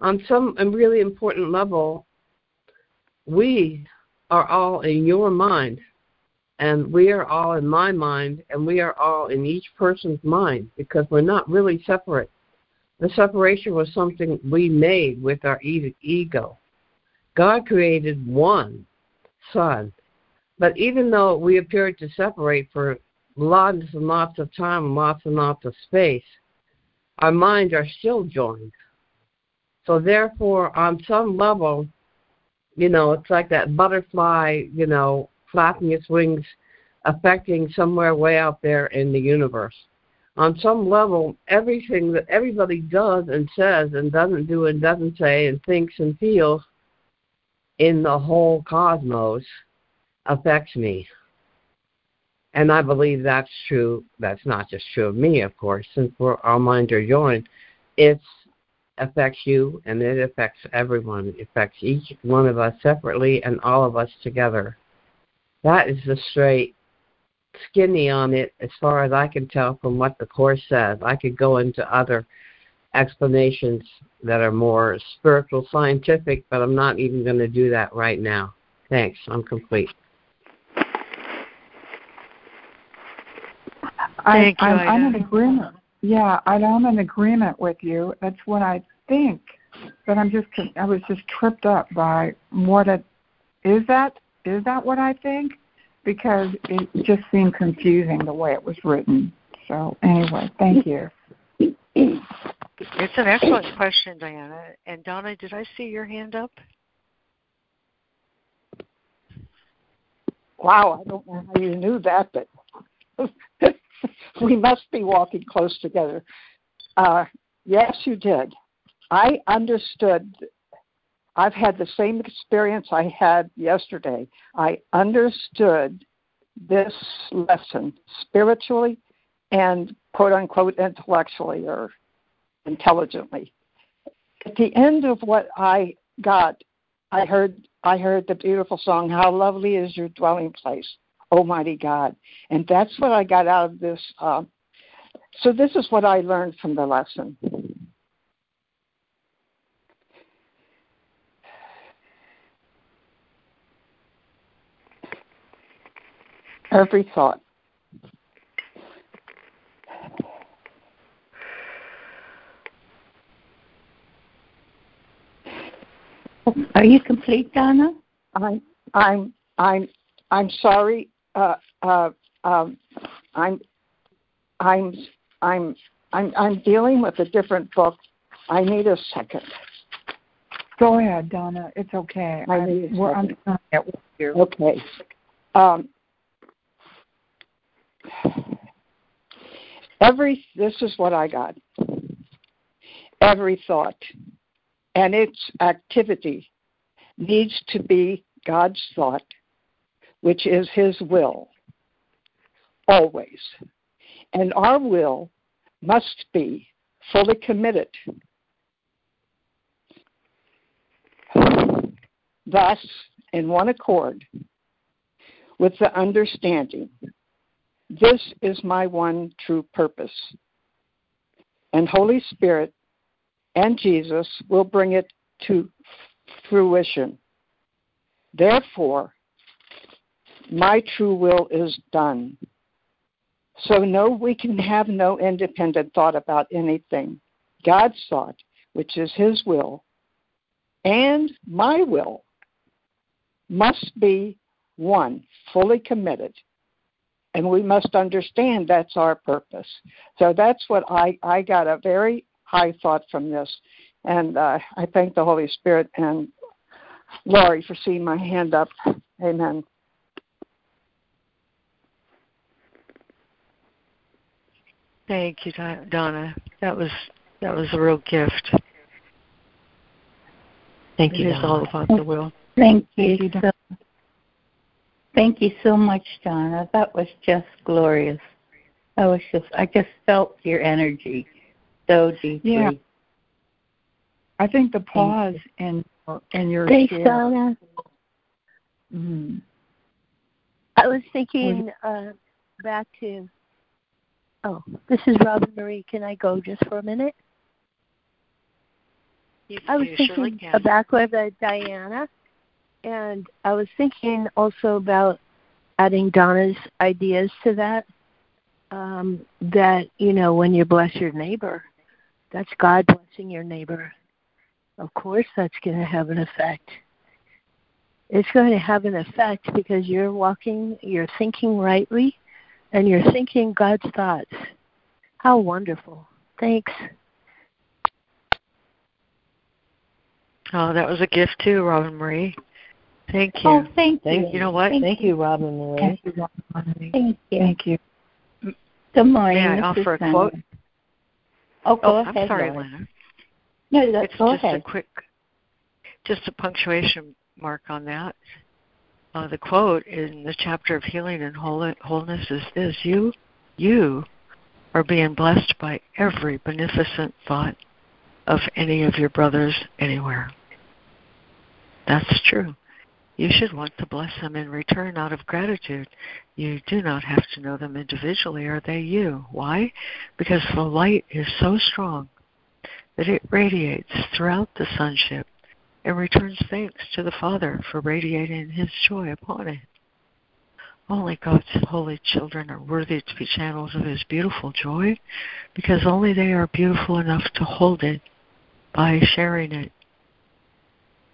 on some really important level, we are all in your mind, and we are all in my mind, and we are all in each person's mind because we're not really separate. The separation was something we made with our ego. God created one Son but even though we appeared to separate for lots and lots of time and lots and lots of space, our minds are still joined. So therefore, on some level, you know, it's like that butterfly, you know, flapping its wings, affecting somewhere way out there in the universe. On some level, everything that everybody does and says and doesn't do and doesn't say and thinks and feels in the whole cosmos affects me. And I believe that's true. That's not just true of me, of course, since we're, minds are joined. It affects you and it affects everyone. It affects each one of us separately and all of us together. That is the straight skinny on it as far as I can tell from what the Course says. I could go into other explanations that are more spiritual, scientific, but I'm not even going to do that right now. Thanks. I'm complete. I, I'm, I'm in agreement. Yeah, I'm in agreement with you. That's what I think. But I'm just, I was just tripped up by what it is. That is that what I think? because it just seemed confusing the way it was written. So anyway, thank you. It's an excellent question, Diana. And Donna, did I see your hand up? Wow, I don't know how you knew that, but we must be walking close together. Uh, yes, you did. I understood. I've had the same experience I had yesterday. I understood this lesson spiritually and quote unquote intellectually or intelligently. At the end of what I got, I heard I heard the beautiful song, How Lovely is Your Dwelling Place, Almighty God. And that's what I got out of this. Uh, so, this is what I learned from the lesson. Every thought. Are you complete, Donna? I'm I'm I'm I'm sorry. Uh, uh, um, I'm I'm I'm I'm I'm dealing with a different book. I need a second. Go ahead, Donna. It's okay. I need a we're second. I'm with you. Okay. Um, every this is what I got. Every thought and its activity needs to be God's thought, which is His will, always. And our will must be fully committed. Thus, in one accord with the understanding, this is my one true purpose. And Holy Spirit and Jesus will bring it to fruition. Therefore, my true will is done. So, no, we can have no independent thought about anything. God's thought, which is His will, and my will, must be one, fully committed. And we must understand that's our purpose. So that's what I, I got a very high thought from this. And uh, I thank the Holy Spirit and Laurie for seeing my hand up. Amen. Thank you, Donna. That was that was a real gift. Thank you. It is all about the will. Thank you. Thank you, so, thank you so much, Donna. That was just glorious. I was just I just felt your energy so deeply. Yeah. I think the pause in in your Thanks, share. Donna. Mm-hmm. I was thinking uh, back to. Oh, this is Robin Marie. Can I go just for a minute? I was thinking surely back with uh, Diana, and I was thinking also about adding Donna's ideas to that. Um, that you know, when you bless your neighbor, that's God blessing your neighbor. Of course, that's going to have an effect. It's going to have an effect because you're walking, you're thinking rightly, and you're thinking God's thoughts. How wonderful. Thanks. Oh, that was a gift too, Robin Marie. Thank you. Oh, thank you. Thank You know what? Thank Thank you, Robin Marie. Thank you, Robin. Thank you. Thank you. Good morning. May I offer is a quote? Oh, go oh, ahead. I'm sorry, Laura. Lena. No, go- It's go just ahead. a quick, just a punctuation mark on that. Uh, the quote in the chapter of healing and wholeness is this: "You, you, are being blessed by every beneficent thought of any of your brothers anywhere." That's true. You should want to bless them in return out of gratitude. You do not have to know them individually. Are they you? Why? Because the light is so strong that it radiates throughout the sonship and returns thanks to the Father for radiating His joy upon it. Only God's holy children are worthy to be channels of His beautiful joy because only they are beautiful enough to hold it by sharing it.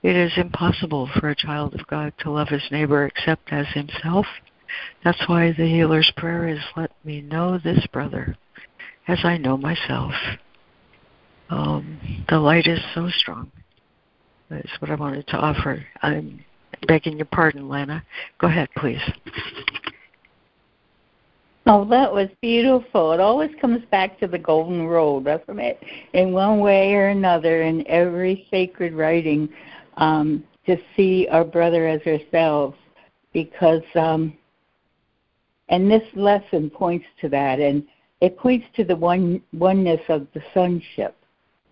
It is impossible for a child of God to love his neighbor except as himself, That's why the healer's prayer is let me know this brother as I know myself. Um, the light is so strong. That's what I wanted to offer. I'm begging your pardon, Lana. Go ahead, please. Oh, that was beautiful. It always comes back to the golden rule, doesn't it? In one way or another, in every sacred writing, um, to see our brother as ourselves, because, um, and this lesson points to that, and it points to the one oneness of the sonship.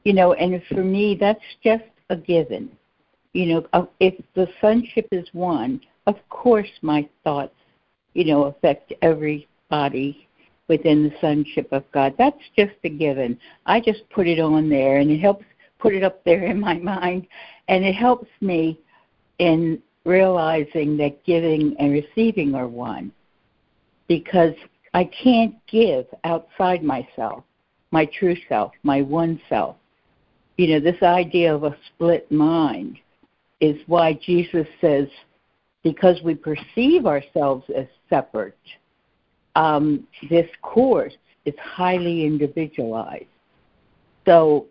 You know, and for me, that's just a given. You know, uh, if the sonship is one, of course my thoughts, you know, affect everybody within the sonship of God. That's just a given. I just put it on there and it helps put it up there in my mind and it helps me in realizing that giving and receiving are one because I can't give outside myself, my true self, my one self. You know, this idea of a split mind is why Jesus says, because we perceive ourselves as separate, um, this course is highly individualized. So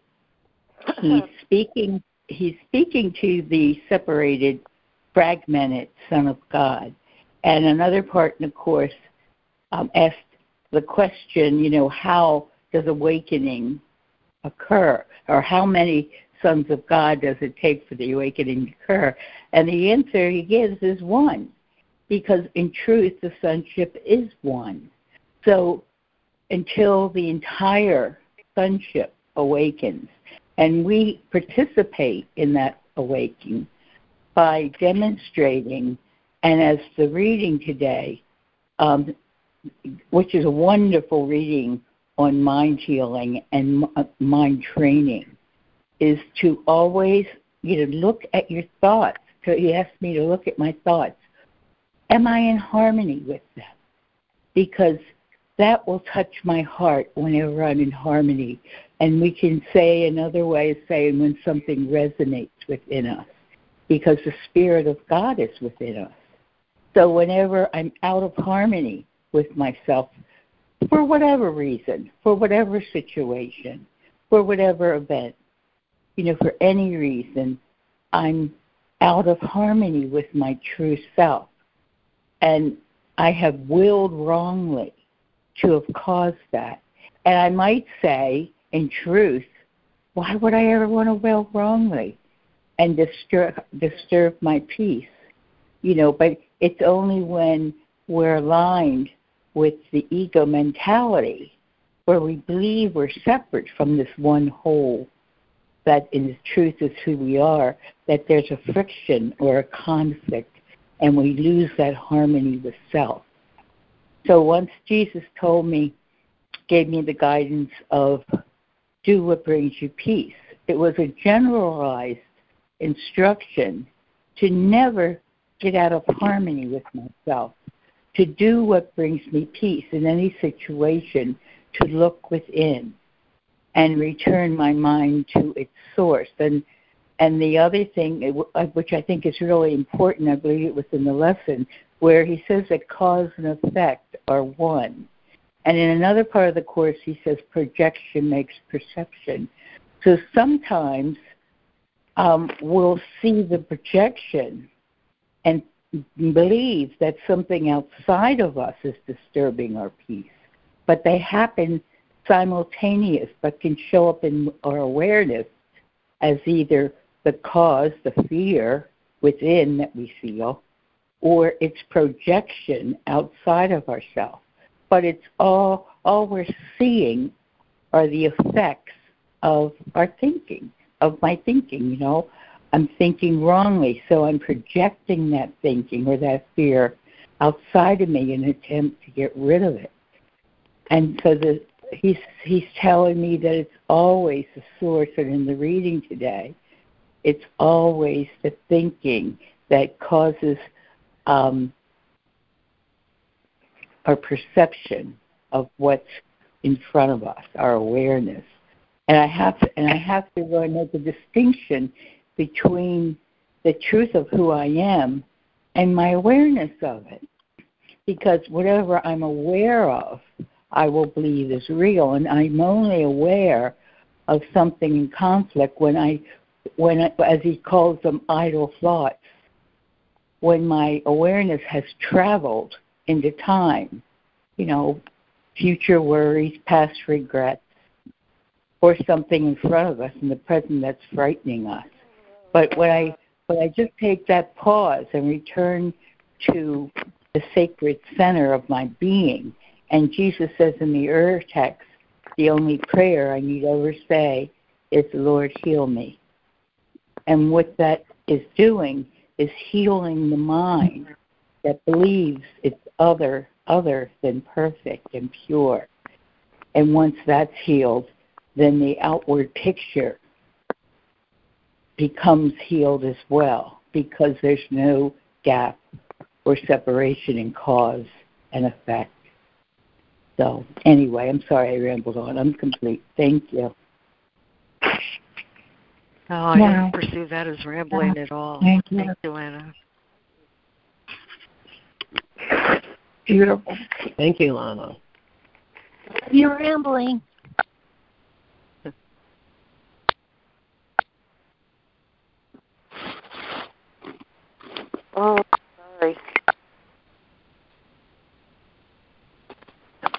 he's speaking he's speaking to the separated, fragmented Son of God. And another part in the course um, asked the question, you know, how does awakening occur? Or how many sons of God does it take for the awakening to occur? And the answer he gives is one because in truth the sonship is one. So until the entire sonship awakens, and we participate in that awakening by demonstrating, and as the reading today, um, which is a wonderful reading on mind healing and uh, mind training, is to always you know look at your thoughts. So he asked me to look at my thoughts Am I in harmony with them? Because that will touch my heart whenever I'm in harmony. And we can say another way of saying when something resonates within us, because the Spirit of God is within us. So whenever I'm out of harmony with myself, for whatever reason, for whatever situation, for whatever event, you know, for any reason, I'm out of harmony with my true self and I have willed wrongly to have caused that. And I might say, in truth, why would I ever want to will wrongly and disturb disturb my peace? You know, but it's only when we're aligned with the ego mentality where we believe we're separate from this one whole that in truth is who we are, that there's a friction or a conflict and we lose that harmony with self. So once Jesus told me, gave me the guidance of do what brings you peace, it was a generalized instruction to never get out of harmony with myself, to do what brings me peace in any situation, to look within and return my mind to its source. And and the other thing, uh, which I think is really important, I believe it was in the lesson, where he says that cause and effect are one. And in another part of the course, he says projection makes perception. So sometimes um, we'll see the projection and believe that something outside of us is disturbing our peace, but they happen simultaneous, but can show up in our awareness as either the cause, the fear within that we feel, or its projection outside of ourselves. But it's all all we're seeing are the effects of our thinking, of my thinking, you know. I'm thinking wrongly, so I'm projecting that thinking or that fear outside of me in an attempt to get rid of it. And so the he's he's telling me that it's always the source and in the reading today it's always the thinking that causes um, our perception of what's in front of us, our awareness. And I have to, and I have to really make a distinction between the truth of who I am and my awareness of it. because whatever I'm aware of, I will believe is real, and I'm only aware of something in conflict when I, when I, as he calls them, idle thoughts. When my awareness has traveled into time, you know, future worries, past regrets, or something in front of us in the present that's frightening us. But when I when I just take that pause and return to the sacred center of my being, and Jesus says in the Ur text, the only prayer I need ever say is, Lord, heal me. And what that is doing is healing the mind that believes it's other other than perfect and pure. And once that's healed, then the outward picture becomes healed as well because there's no gap or separation in cause and effect. So, anyway, I'm sorry I rambled on. I'm complete. Thank you. Oh, I wow. didn't perceive that as rambling at all. Thank you, Thank you Anna. Beautiful. Thank you, Lana. You're rambling. Oh, sorry.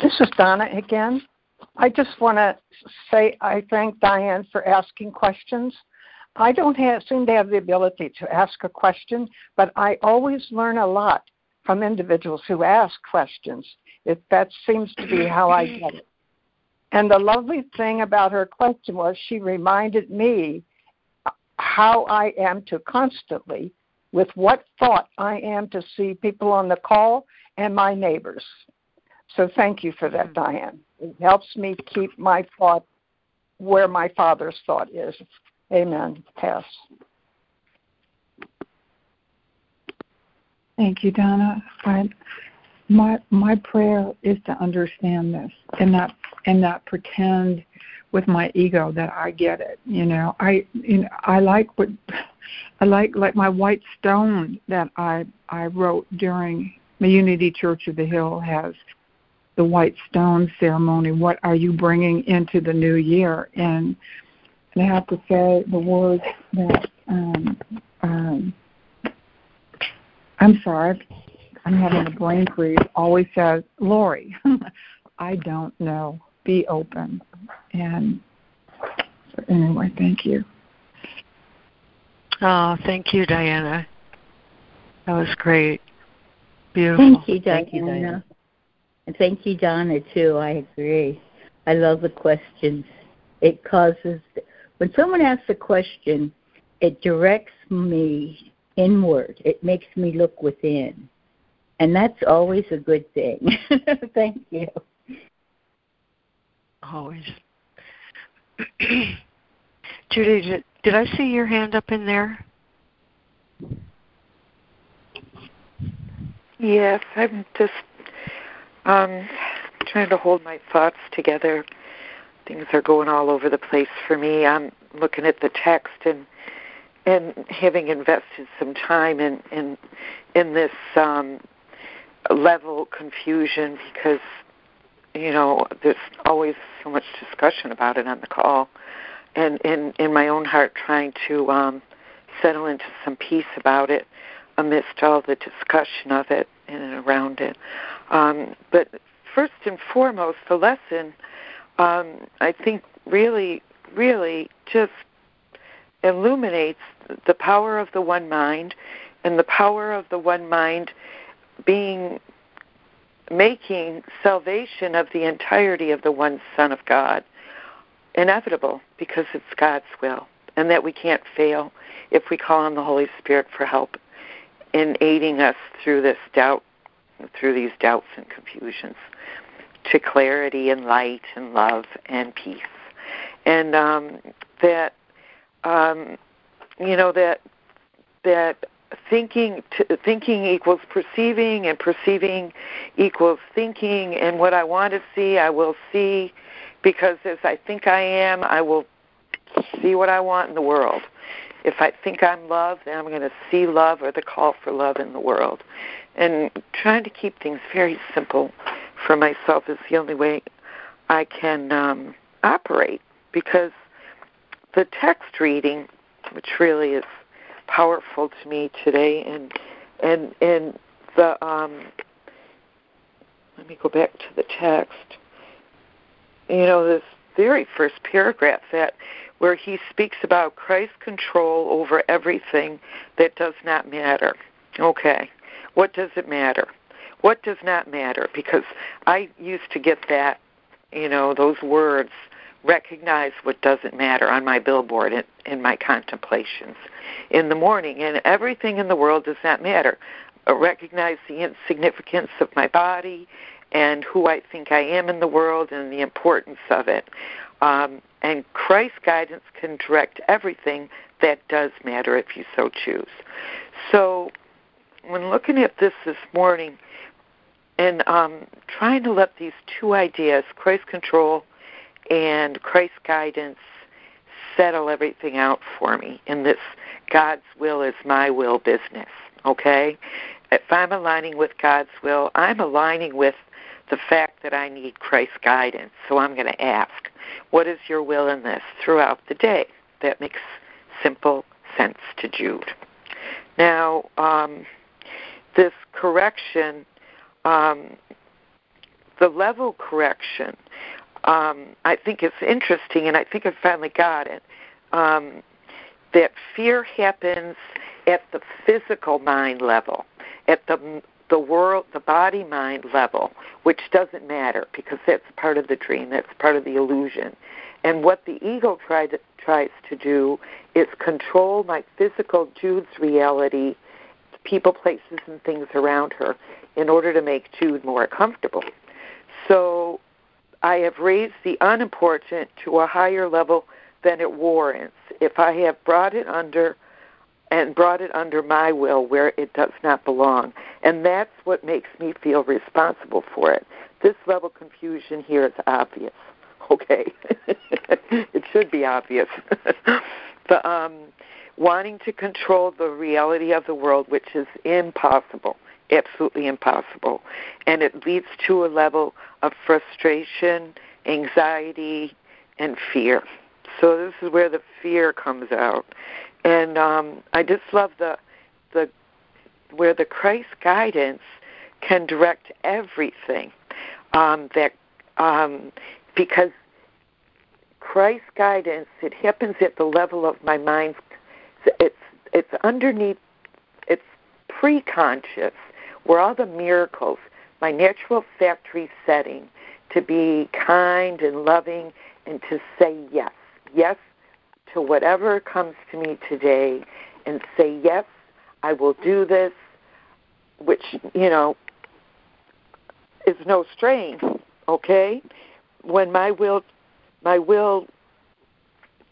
This is Donna again. I just want to say I thank Diane for asking questions. I don't have, seem to have the ability to ask a question, but I always learn a lot from individuals who ask questions. It, that seems to be how I get it. And the lovely thing about her question was she reminded me how I am to constantly, with what thought I am to see people on the call and my neighbors. So thank you for that, mm. Diane. It helps me keep my thought where my father's thought is. Amen. Pass. Thank you, Donna. I, my my prayer is to understand this and not and not pretend with my ego that I get it. You know, I you know I like what I like like my white stone that I I wrote during the Unity Church of the Hill has the white stone ceremony. What are you bringing into the new year? And, and I have to say the words that um, um, I'm sorry, I'm having a brain freeze. Always says, Laurie, I don't know. Be open. And so anyway, thank you. Oh, thank you, Diana. That was great. Beautiful. Thank you, Diana. Thank you, Diana. And thank you, Donna, too. I agree. I love the questions. It causes, when someone asks a question, it directs me inward. It makes me look within. And that's always a good thing. Thank you. Always. Judy, did, did I see your hand up in there? Yes, I'm just um, trying to hold my thoughts together. Things are going all over the place for me. I'm looking at the text and and having invested some time in in in this um, level confusion because you know there's always so much discussion about it on the call, and in in my own heart trying to um, settle into some peace about it amidst all the discussion of it and around it. Um, but first and foremost, the lesson um, I think really, really just illuminates the power of the one mind and the power of the one mind being making salvation of the entirety of the one Son of God inevitable because it's God's will and that we can't fail if we call on the Holy Spirit for help in aiding us through this doubt, through these doubts and confusions, to clarity and light and love and peace. And um, that um, you know that that thinking to, thinking equals perceiving and perceiving equals thinking and what I want to see I will see because as I think I am I will see what I want in the world. If I think I'm love, then I'm going to see love or the call for love in the world. and trying to keep things very simple for myself is the only way I can um, operate because the text reading, which really is powerful to me today, and and and the um, let me go back to the text. You know, this very first paragraph that where he speaks about Christ's control over everything that does not matter. Okay. What does it matter? What does not matter? Because I used to get that, you know, those words, recognize what doesn't matter on my billboard in, in my contemplations in the morning. And everything in the world does not matter. Uh, recognize the insignificance of my body and who I think I am in the world and the importance of it. Um, and Christ's guidance can direct everything that does matter if you so choose. So, when looking at this this morning and um, trying to let these two ideas, Christ control and Christ's guidance, settle everything out for me in this God's will is my will business, okay? If I'm aligning with God's will, I'm aligning with the fact that I need Christ's guidance. So I'm going to ask, what is your will in this throughout the day? That makes simple sense to Jude. Now, um, this correction, um, the level correction, um, I think it's interesting, and I think I finally got it. Um, that fear happens at the physical mind level, at the the world, the body mind level, which doesn't matter because that's part of the dream, that's part of the illusion. And what the ego try to, tries to do is control my physical Jude's reality, people, places, and things around her in order to make Jude more comfortable. So I have raised the unimportant to a higher level than it warrants. If I have brought it under and brought it under my will where it does not belong. And that's what makes me feel responsible for it. This level of confusion here is obvious. Okay. it should be obvious. the um wanting to control the reality of the world which is impossible absolutely impossible and it leads to a level of frustration anxiety and fear so this is where the fear comes out and um, I just love the the where the Christ guidance can direct everything. Um, that um, because Christ guidance it happens at the level of my mind. It's it's underneath. It's pre-conscious where all the miracles, my natural factory setting, to be kind and loving and to say yes, yes to whatever comes to me today and say, Yes, I will do this, which, you know, is no strain, okay? When my will my will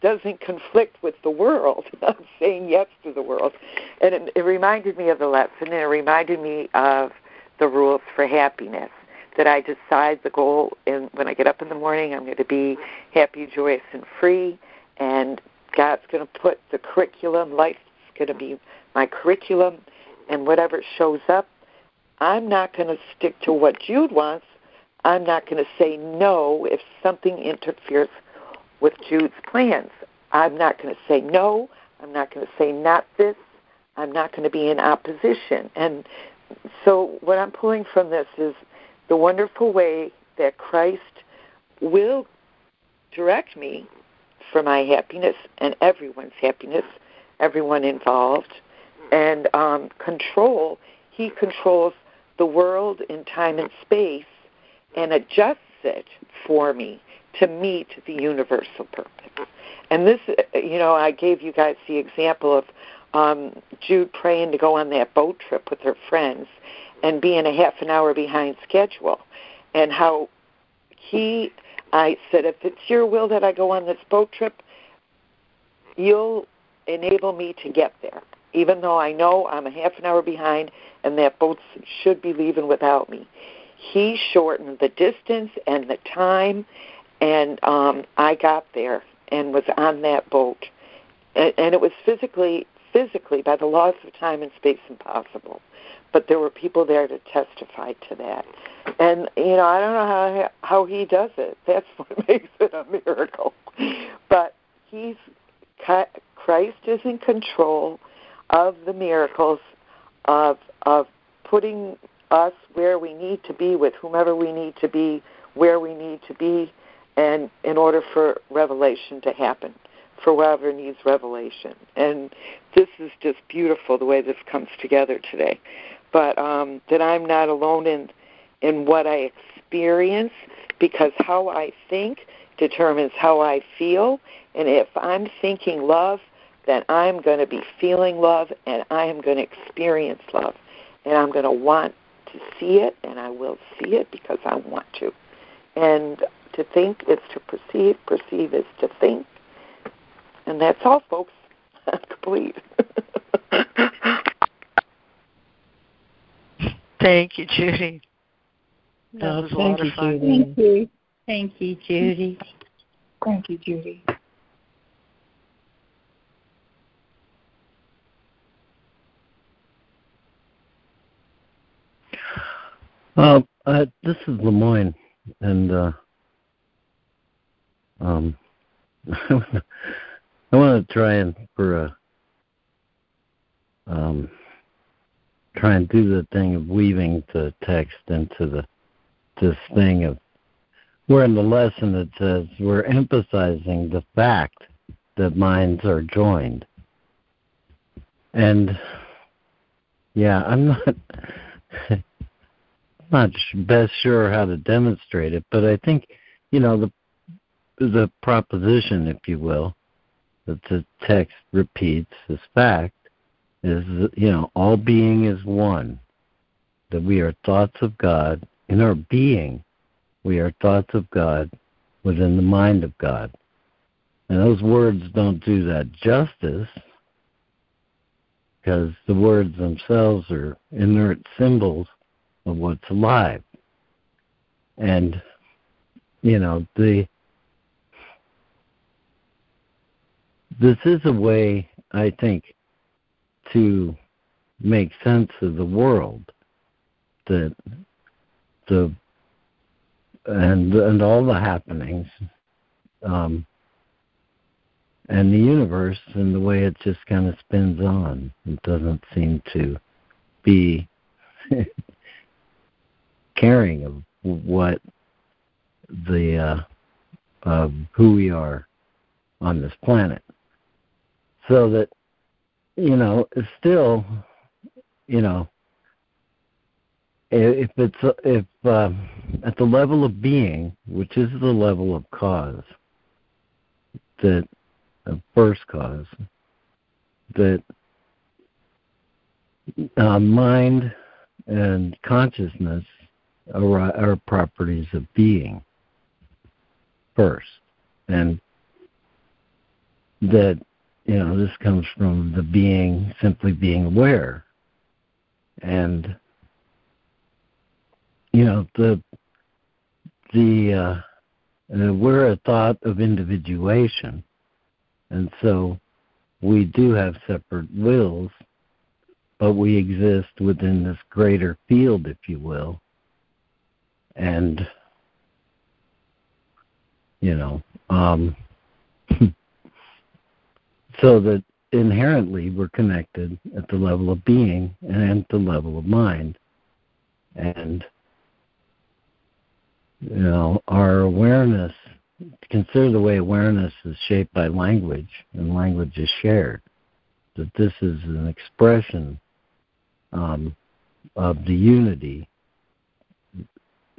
doesn't conflict with the world. I'm saying yes to the world. And it, it reminded me of the lesson, and it reminded me of the rules for happiness. That I decide the goal, and when I get up in the morning, I'm going to be happy, joyous, and free. And God's going to put the curriculum, life's going to be my curriculum, and whatever shows up, I'm not going to stick to what Jude wants. I'm not going to say no if something interferes with Jude's plans. I'm not going to say no. I'm not going to say not this. I'm not going to be in opposition. And so, what I'm pulling from this is the wonderful way that Christ will direct me for my happiness and everyone's happiness, everyone involved. And um, control, he controls the world in time and space and adjusts it for me to meet the universal purpose. And this, you know, I gave you guys the example of um, Jude praying to go on that boat trip with her friends and being a half an hour behind schedule, and how he I said, if it's your will that I go on this boat trip, you'll enable me to get there, even though I know I'm a half an hour behind and that boat should be leaving without me. He shortened the distance and the time, and um, I got there and was on that boat. And, and it was physically, physically, by the laws of time and space, impossible. but there were people there to testify to that. And you know, I don't know how how he does it. That's what makes it a miracle. But he's Christ is in control of the miracles of of putting us where we need to be with whomever we need to be, where we need to be, and in order for revelation to happen, for whoever needs revelation. And this is just beautiful the way this comes together today. But um, that I'm not alone in in what I experience because how I think determines how I feel. And if I'm thinking love, then I'm going to be feeling love and I am going to experience love. And I'm going to want to see it, and I will see it because I want to. And to think is to perceive, perceive is to think. And that's all, folks. complete. Thank you, Judy. That oh, was a lot of fun. Thank you. Thank you, Judy. Thank you, Judy. Uh, uh, this is Lemoyne, and uh, um, I want to try and for a um, try and do the thing of weaving the text into the this thing of where in the lesson it says we're emphasizing the fact that minds are joined. And yeah, I'm not not best sure how to demonstrate it, but I think you know the the proposition, if you will, that the text repeats as fact is you know all being is one, that we are thoughts of God in our being, we are thoughts of God within the mind of God. And those words don't do that justice because the words themselves are inert symbols of what's alive. And, you know, the this is a way, I think, to make sense of the world that the and and all the happenings um, and the universe and the way it just kind of spins on. It doesn't seem to be caring of what the uh, of who we are on this planet. So that you know, still you know if it's if uh, at the level of being, which is the level of cause, that of first cause, that uh, mind and consciousness are, are properties of being first, and that you know this comes from the being simply being aware, and you know the the uh, uh, we're a thought of individuation, and so we do have separate wills, but we exist within this greater field, if you will, and you know, um, so that inherently we're connected at the level of being and at the level of mind, and you know, our awareness, consider the way awareness is shaped by language and language is shared, that this is an expression um, of the unity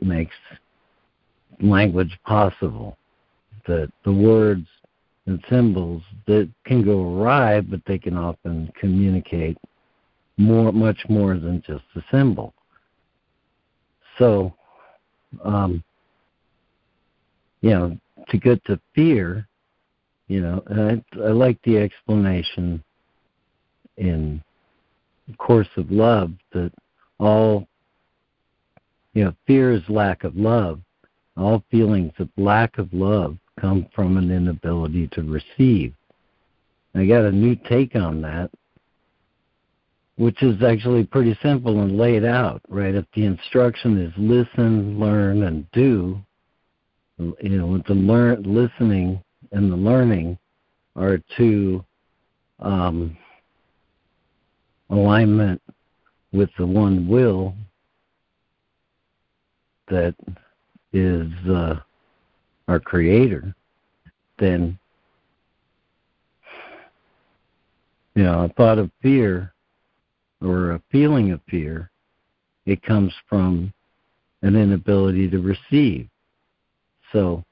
makes language possible. That the words and symbols that can go awry, but they can often communicate more, much more than just a symbol. So, um, you know, to get to fear, you know, and I, I like the explanation in Course of Love that all, you know, fear is lack of love. All feelings of lack of love come from an inability to receive. I got a new take on that which is actually pretty simple and laid out, right? If the instruction is listen, learn, and do, you know, with the learn, listening and the learning are two um, alignment with the one will that is uh, our creator, then you know a thought of fear or a feeling of fear, it comes from an inability to receive. So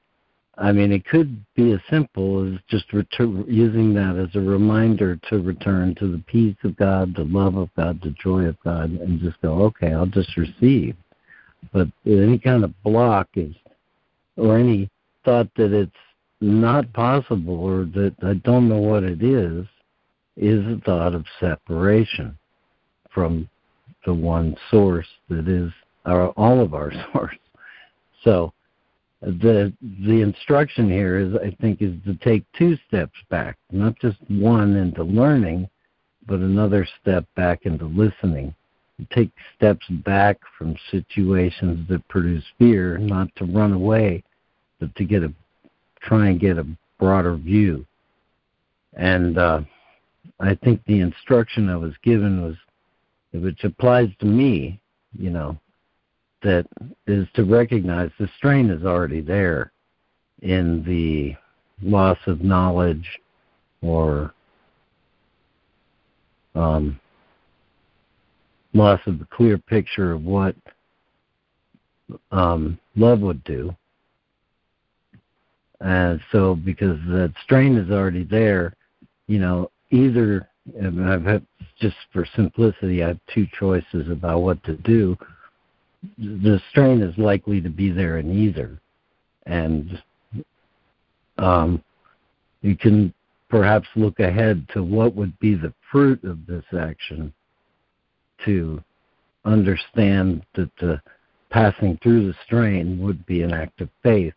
I mean, it could be as simple as just retur- using that as a reminder to return to the peace of God, the love of God, the joy of God, and just go, okay, I'll just receive. But any kind of block is, or any thought that it's not possible or that I don't know what it is, is a thought of separation from the one source that is our, all of our source. So, the the instruction here is I think is to take two steps back, not just one into learning, but another step back into listening. Take steps back from situations that produce fear, not to run away, to get a try and get a broader view. And uh, I think the instruction I was given was, which applies to me, you know, that is to recognize the strain is already there in the loss of knowledge or um, loss of the clear picture of what um, love would do. And so, because that strain is already there, you know, either, and I've had, just for simplicity, I have two choices about what to do the strain is likely to be there in either. And um, you can perhaps look ahead to what would be the fruit of this action to understand that the passing through the strain would be an act of faith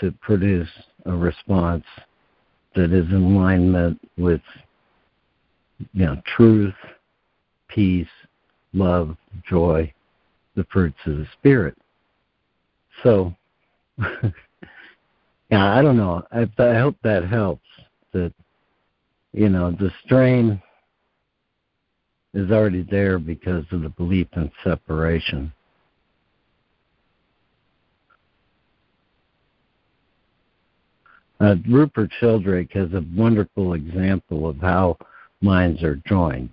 to produce a response that is in alignment with you know truth, peace, love, joy, the fruits of the Spirit. So, yeah, I don't know. I, I hope that helps. That you know the strain is already there because of the belief in separation. Uh, Rupert Sheldrake has a wonderful example of how minds are joined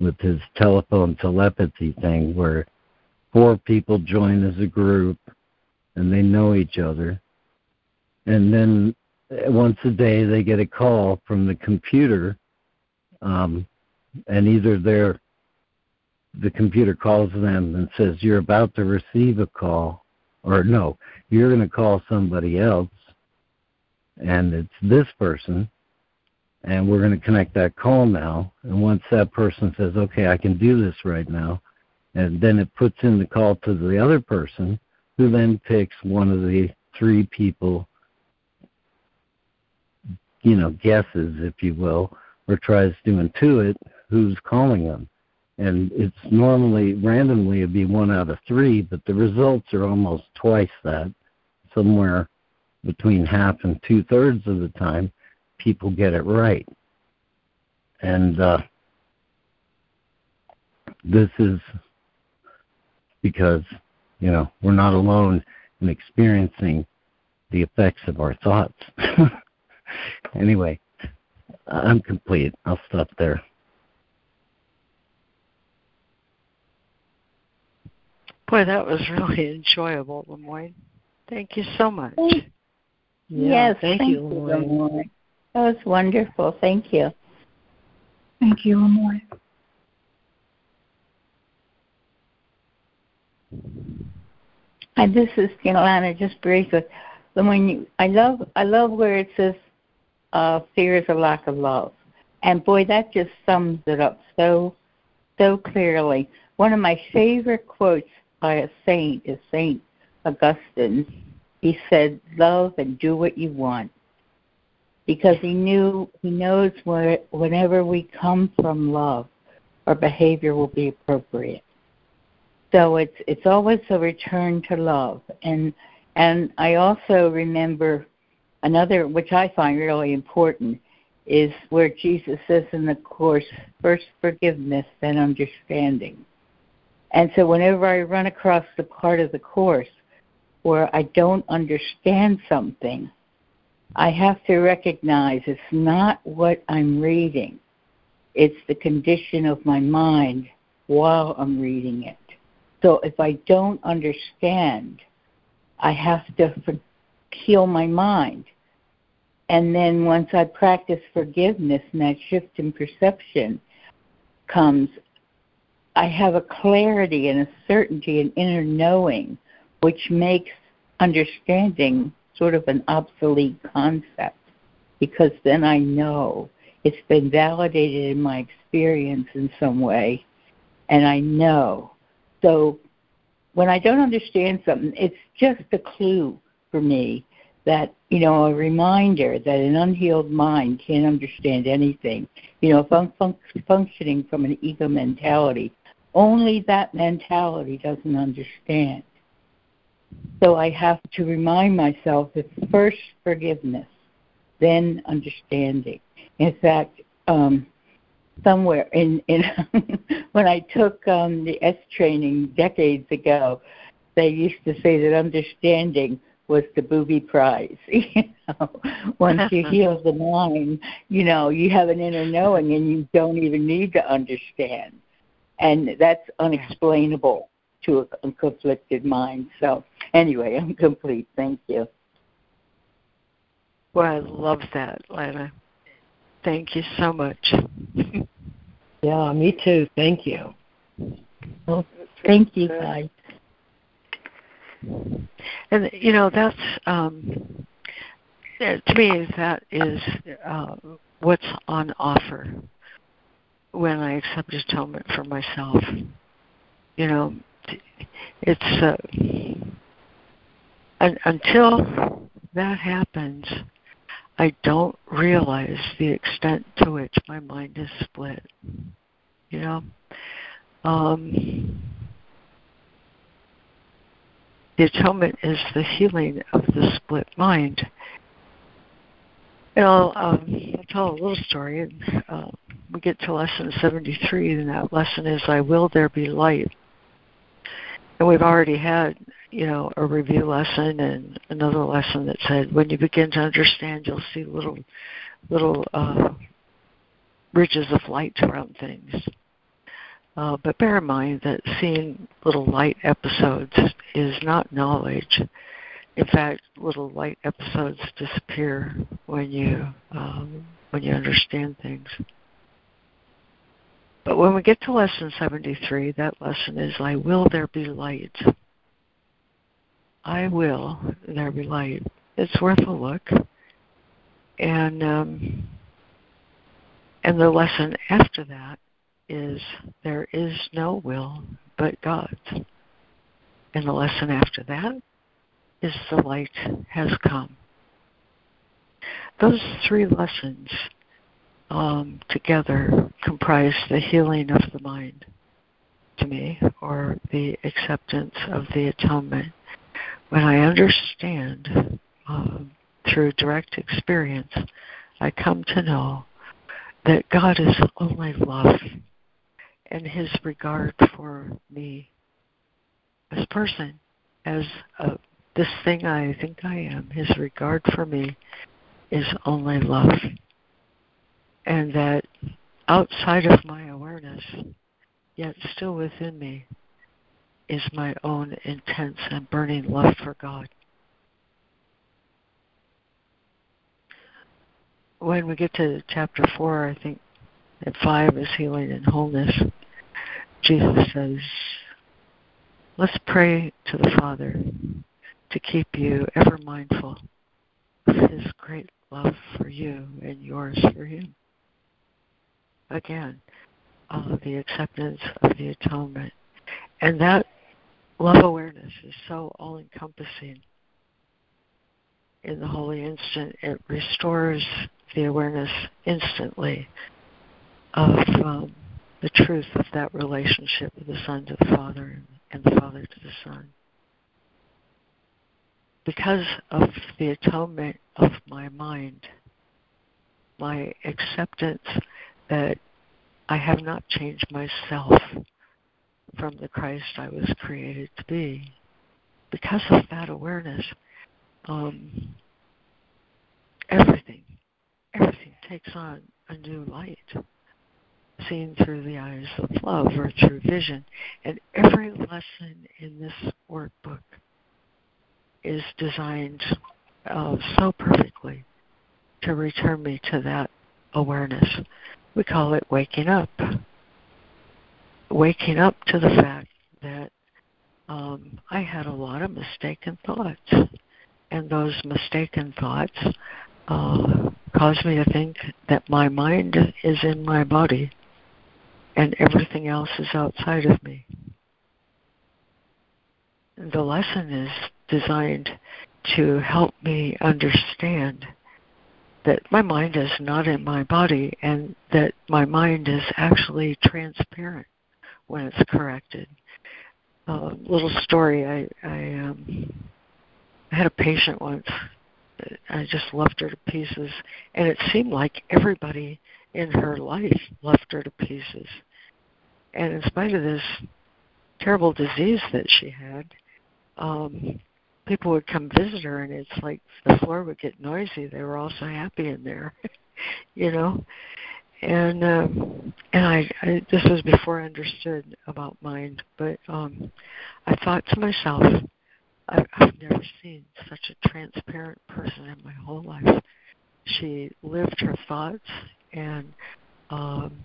with his telephone telepathy thing, where four people join as a group and they know each other. And then once a day they get a call from the computer, um, and either they're the computer calls them and says you're about to receive a call, or no, you're going to call somebody else, and it's this person, and we're going to connect that call now. And once that person says, okay, I can do this right now, and then it puts in the call to the other person who then picks one of the three people you know guesses if you will or tries to intuit who's calling them and it's normally randomly it'd be one out of three but the results are almost twice that somewhere between half and two thirds of the time people get it right and uh, this is because you know we're not alone in experiencing the effects of our thoughts. anyway, I'm complete. I'll stop there. Boy, that was really enjoyable, Lemoyne. Thank you so much. Yeah, yes, thank, thank you, Lemoyne. That was wonderful. Thank you. Thank you, Lemoyne. And this is Lana, just briefly. When you, I love, I love where it says, uh, "Fear is a lack of love," and boy, that just sums it up so, so clearly. One of my favorite quotes by a saint is Saint Augustine. He said, "Love and do what you want," because he knew, he knows where, whenever we come from love, our behavior will be appropriate. So it's it's always a return to love. And and I also remember another which I find really important is where Jesus says in the course, first forgiveness, then understanding. And so whenever I run across the part of the course where I don't understand something, I have to recognize it's not what I'm reading. It's the condition of my mind while I'm reading it. So if I don't understand, I have to heal my mind. And then once I practice forgiveness and that shift in perception comes, I have a clarity and a certainty and inner knowing, which makes understanding sort of an obsolete concept because then I know it's been validated in my experience in some way and I know. So when I don't understand something, it's just a clue for me that, you know, a reminder that an unhealed mind can't understand anything. You know, if I'm fun- functioning from an ego mentality, only that mentality doesn't understand. So I have to remind myself it's first forgiveness, then understanding. In fact, um, somewhere in, in when I took um, the S training decades ago, they used to say that understanding was the booby prize. you know, once you heal the mind, you know, you have an inner knowing and you don't even need to understand. And that's unexplainable to a conflicted mind. So anyway, I'm complete. Thank you. Well, I love that, Lana. Thank you so much. yeah, me too. Thank you. Well, thank you, guys. And you know that's um, to me that is uh, what's on offer when I accept atonement for myself. You know, it's uh, un- until that happens, I don't realize the extent to which my mind is split. You know, um, the atonement is the healing of the split mind. And I'll, um, I'll tell a little story. And, uh, we get to lesson 73, and that lesson is I will there be light. And we've already had, you know, a review lesson and another lesson that said when you begin to understand, you'll see little, little uh, ridges of light around things. Uh, but bear in mind that seeing little light episodes is not knowledge. In fact, little light episodes disappear when you um, when you understand things. But when we get to lesson 73, that lesson is I will there be light. I will there be light. It's worth a look. And um, and the lesson after that is there is no will but God's. And the lesson after that is the light has come. Those three lessons um, together comprise the healing of the mind to me, or the acceptance of the atonement. When I understand uh, through direct experience, I come to know that God is only love, and His regard for me as person, as a, this thing I think I am, His regard for me is only love and that outside of my awareness, yet still within me, is my own intense and burning love for God. When we get to chapter 4, I think at 5 is healing and wholeness, Jesus says, Let's pray to the Father to keep you ever mindful of His great love for you and yours for Him again uh, the acceptance of the atonement. And that love awareness is so all encompassing. In the holy instant, it restores the awareness instantly of um, the truth of that relationship of the Son to the Father and the Father to the Son. Because of the atonement of my mind, my acceptance that I have not changed myself from the Christ I was created to be. Because of that awareness, um, everything, everything takes on a new light, seen through the eyes of love or through vision. And every lesson in this workbook is designed uh, so perfectly to return me to that awareness. We call it waking up. Waking up to the fact that um, I had a lot of mistaken thoughts. And those mistaken thoughts uh, caused me to think that my mind is in my body and everything else is outside of me. The lesson is designed to help me understand that my mind is not in my body and that my mind is actually transparent when it's corrected. A uh, little story I I um I had a patient once I just left her to pieces and it seemed like everybody in her life left her to pieces. And in spite of this terrible disease that she had, um people would come visit her and it's like the floor would get noisy. They were all so happy in there you know? And um and I, I this was before i understood about mind but um i thought to myself I, i've never seen such a transparent person in my whole life. She lived her thoughts and um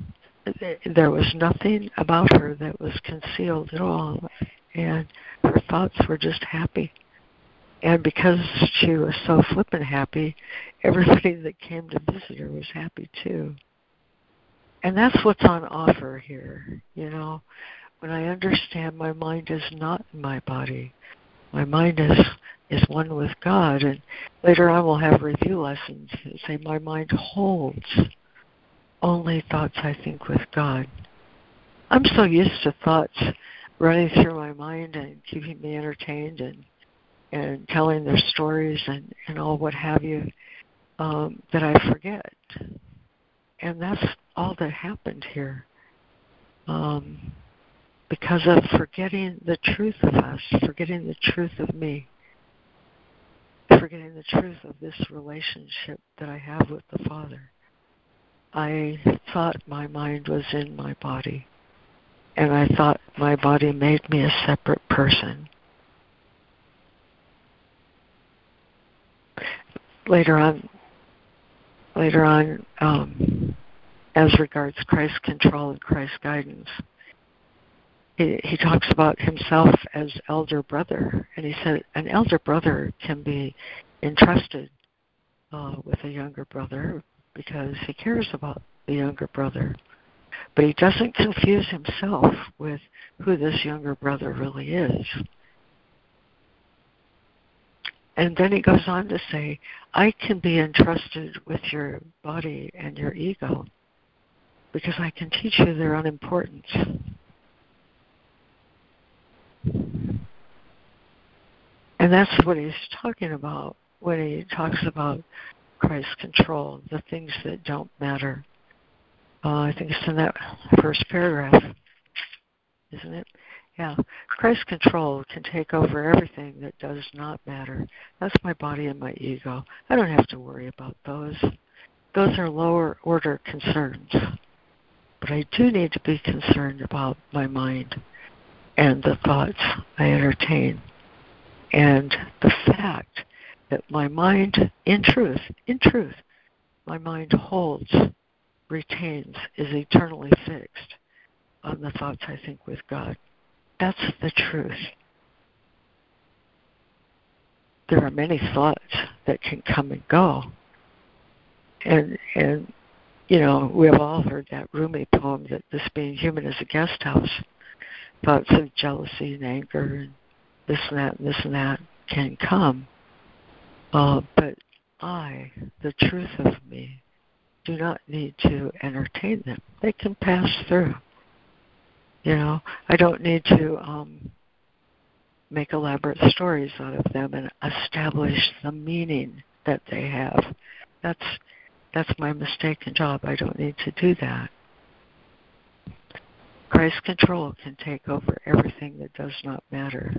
there was nothing about her that was concealed at all and her thoughts were just happy and because she was so flippin' happy, everybody that came to visit her was happy too. And that's what's on offer here, you know. When I understand my mind is not in my body, my mind is is one with God. And later on, we'll have review lessons that say my mind holds only thoughts I think with God. I'm so used to thoughts running through my mind and keeping me entertained and and telling their stories and, and all what have you um, that I forget. And that's all that happened here. Um, because of forgetting the truth of us, forgetting the truth of me, forgetting the truth of this relationship that I have with the Father. I thought my mind was in my body, and I thought my body made me a separate person. Later on later on um, as regards Christ's control and Christ's guidance. He, he talks about himself as elder brother, and he said an elder brother can be entrusted uh, with a younger brother because he cares about the younger brother. But he doesn't confuse himself with who this younger brother really is. And then he goes on to say, I can be entrusted with your body and your ego because I can teach you their unimportance. And that's what he's talking about when he talks about Christ's control, the things that don't matter. Uh, I think it's in that first paragraph, isn't it? Yeah. Christ control can take over everything that does not matter. That's my body and my ego. I don't have to worry about those. Those are lower order concerns. But I do need to be concerned about my mind and the thoughts I entertain. And the fact that my mind, in truth, in truth, my mind holds, retains, is eternally fixed on the thoughts I think with God. That's the truth. There are many thoughts that can come and go. And and you know, we have all heard that Rumi poem that this being human is a guest house. Thoughts of jealousy and anger and this and that and this and that can come. Uh, but I, the truth of me, do not need to entertain them. They can pass through. You know, I don't need to um, make elaborate stories out of them and establish the meaning that they have. That's that's my mistaken job. I don't need to do that. Christ's control can take over everything that does not matter,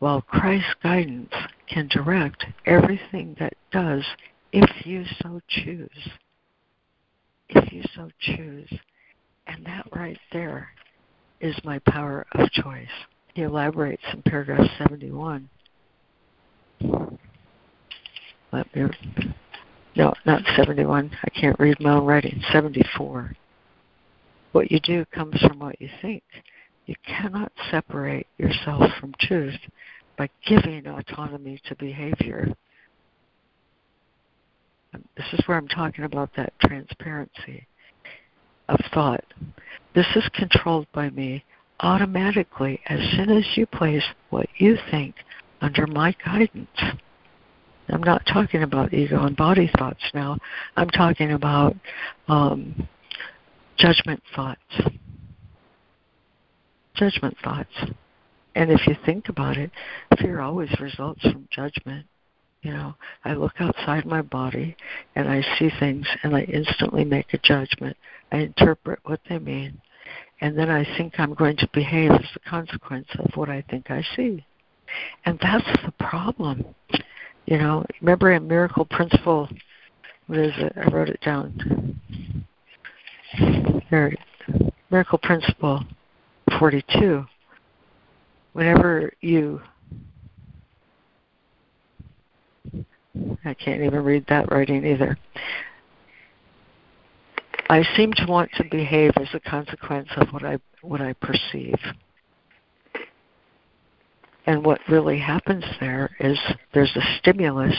while Christ's guidance can direct everything that does if you so choose. If you so choose. And that right there is my power of choice. He elaborates in paragraph 71. Let me, no, not 71. I can't read my own writing. 74. What you do comes from what you think. You cannot separate yourself from truth by giving autonomy to behavior. This is where I'm talking about that transparency of thought. This is controlled by me automatically as soon as you place what you think under my guidance. I'm not talking about ego and body thoughts now. I'm talking about um, judgment thoughts. Judgment thoughts. And if you think about it, fear always results from judgment. You know, I look outside my body and I see things and I instantly make a judgment. I interpret what they mean. And then I think I'm going to behave as a consequence of what I think I see. And that's the problem. You know, remember a Miracle Principle, what is it? I wrote it down. There, Miracle Principle 42. Whenever you I can't even read that writing either. I seem to want to behave as a consequence of what I what I perceive. And what really happens there is there's a stimulus,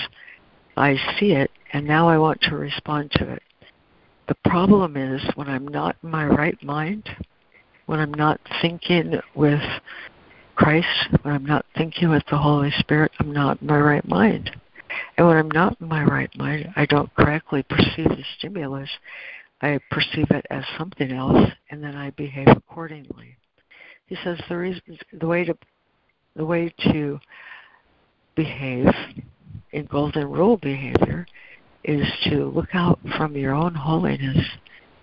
I see it, and now I want to respond to it. The problem is when I'm not in my right mind, when I'm not thinking with Christ, when I'm not thinking with the Holy Spirit, I'm not in my right mind. And when I'm not in my right mind, I don't correctly perceive the stimulus. I perceive it as something else, and then I behave accordingly. He says the reason, the way to, the way to behave in golden rule behavior is to look out from your own holiness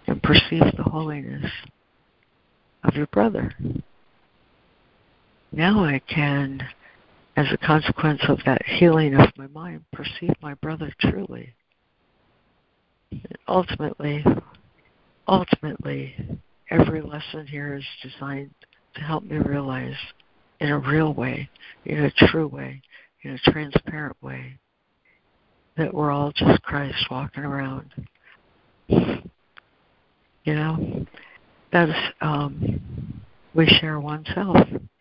and perceive the holiness of your brother. Now I can as a consequence of that healing of my mind, perceive my brother truly. And ultimately, ultimately, every lesson here is designed to help me realize in a real way, in a true way, in a transparent way, that we're all just Christ walking around. You know, that's um, we share one self,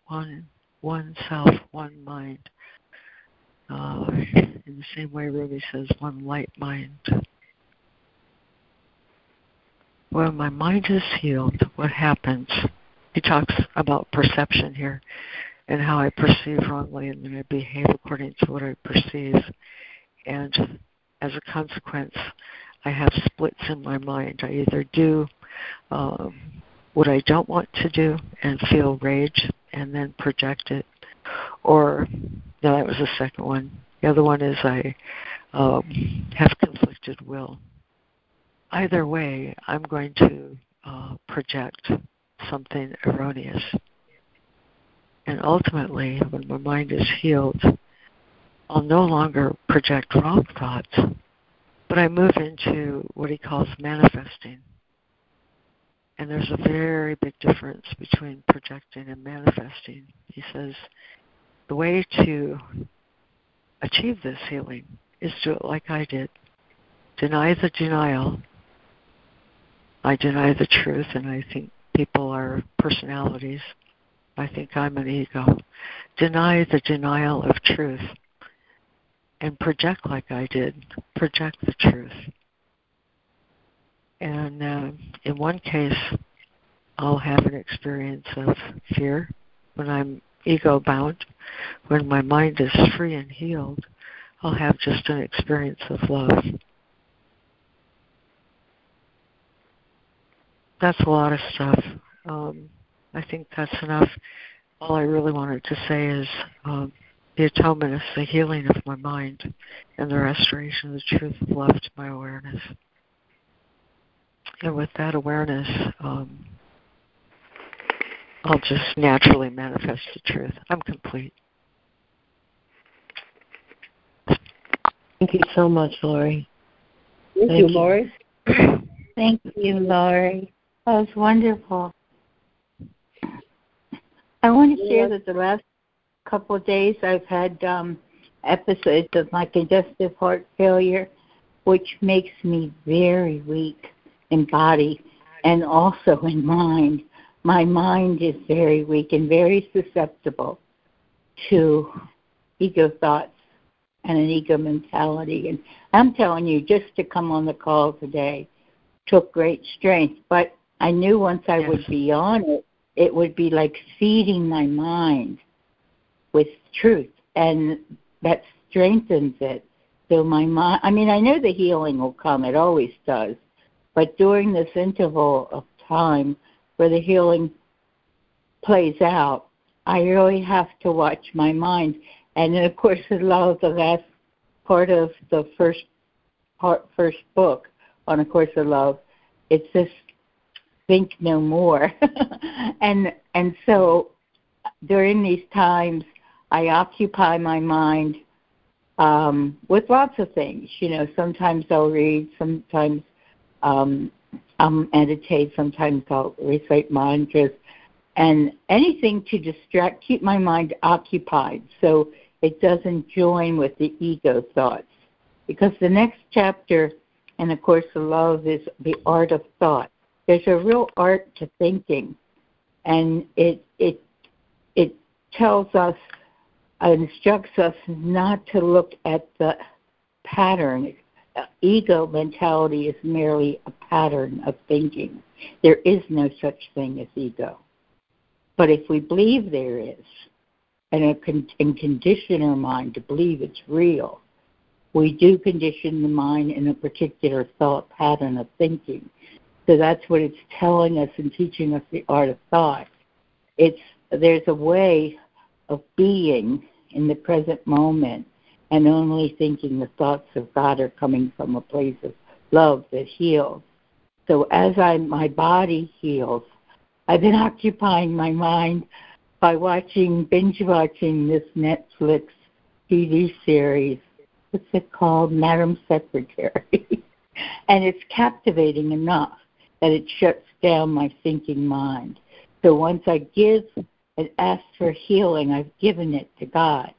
one one self, one mind. Uh, in the same way Ruby says, one light mind. When my mind is healed, what happens? He talks about perception here and how I perceive wrongly and then I behave according to what I perceive. And as a consequence, I have splits in my mind. I either do um, what I don't want to do and feel rage and then project it. Or, no, that was the second one. The other one is I um, have conflicted will. Either way, I'm going to uh, project something erroneous. And ultimately, when my mind is healed, I'll no longer project wrong thoughts, but I move into what he calls manifesting and there's a very big difference between projecting and manifesting. He says the way to achieve this healing is to do it like I did. Deny the denial. I deny the truth, and I think people are personalities. I think I'm an ego. Deny the denial of truth and project like I did. Project the truth. And uh, in one case, I'll have an experience of fear when I'm ego bound. When my mind is free and healed, I'll have just an experience of love. That's a lot of stuff. Um, I think that's enough. All I really wanted to say is um, the atonement is the healing of my mind and the restoration of the truth of love to my awareness. And with that awareness, um, I'll just naturally manifest the truth. I'm complete. Thank you so much, Laurie. Thank, Thank you, Laurie. Thank you, Laurie. That was wonderful. I want to share that the last couple of days I've had um, episodes of my congestive heart failure, which makes me very weak in body and also in mind. My mind is very weak and very susceptible to ego thoughts and an ego mentality. And I'm telling you, just to come on the call today took great strength. But I knew once I yes. would be on it, it would be like feeding my mind with truth, and that strengthens it. So my mind, I mean, I know the healing will come; it always does. But during this interval of time where the healing plays out, I really have to watch my mind. And then, of course, a lot of the last part of the first part, first book on A Course of Love, it's this think no more. and and so during these times I occupy my mind um, with lots of things. You know, sometimes I'll read, sometimes um, I'll meditate, sometimes I'll recite mantras, and anything to distract, keep my mind occupied so it doesn't join with the ego thoughts. Because the next chapter in A Course of Love is the art of thought there's a real art to thinking, and it it it tells us, instructs us not to look at the pattern. Ego mentality is merely a pattern of thinking. There is no such thing as ego. But if we believe there is, and, and condition our mind to believe it's real, we do condition the mind in a particular thought pattern of thinking. So that's what it's telling us and teaching us the art of thought. It's there's a way of being in the present moment and only thinking the thoughts of God are coming from a place of love that heals. So as I my body heals, I've been occupying my mind by watching binge watching this Netflix TV series. What's it called? Madam Secretary. and it's captivating enough that it shuts down my thinking mind. So once I give and ask for healing, I've given it to God.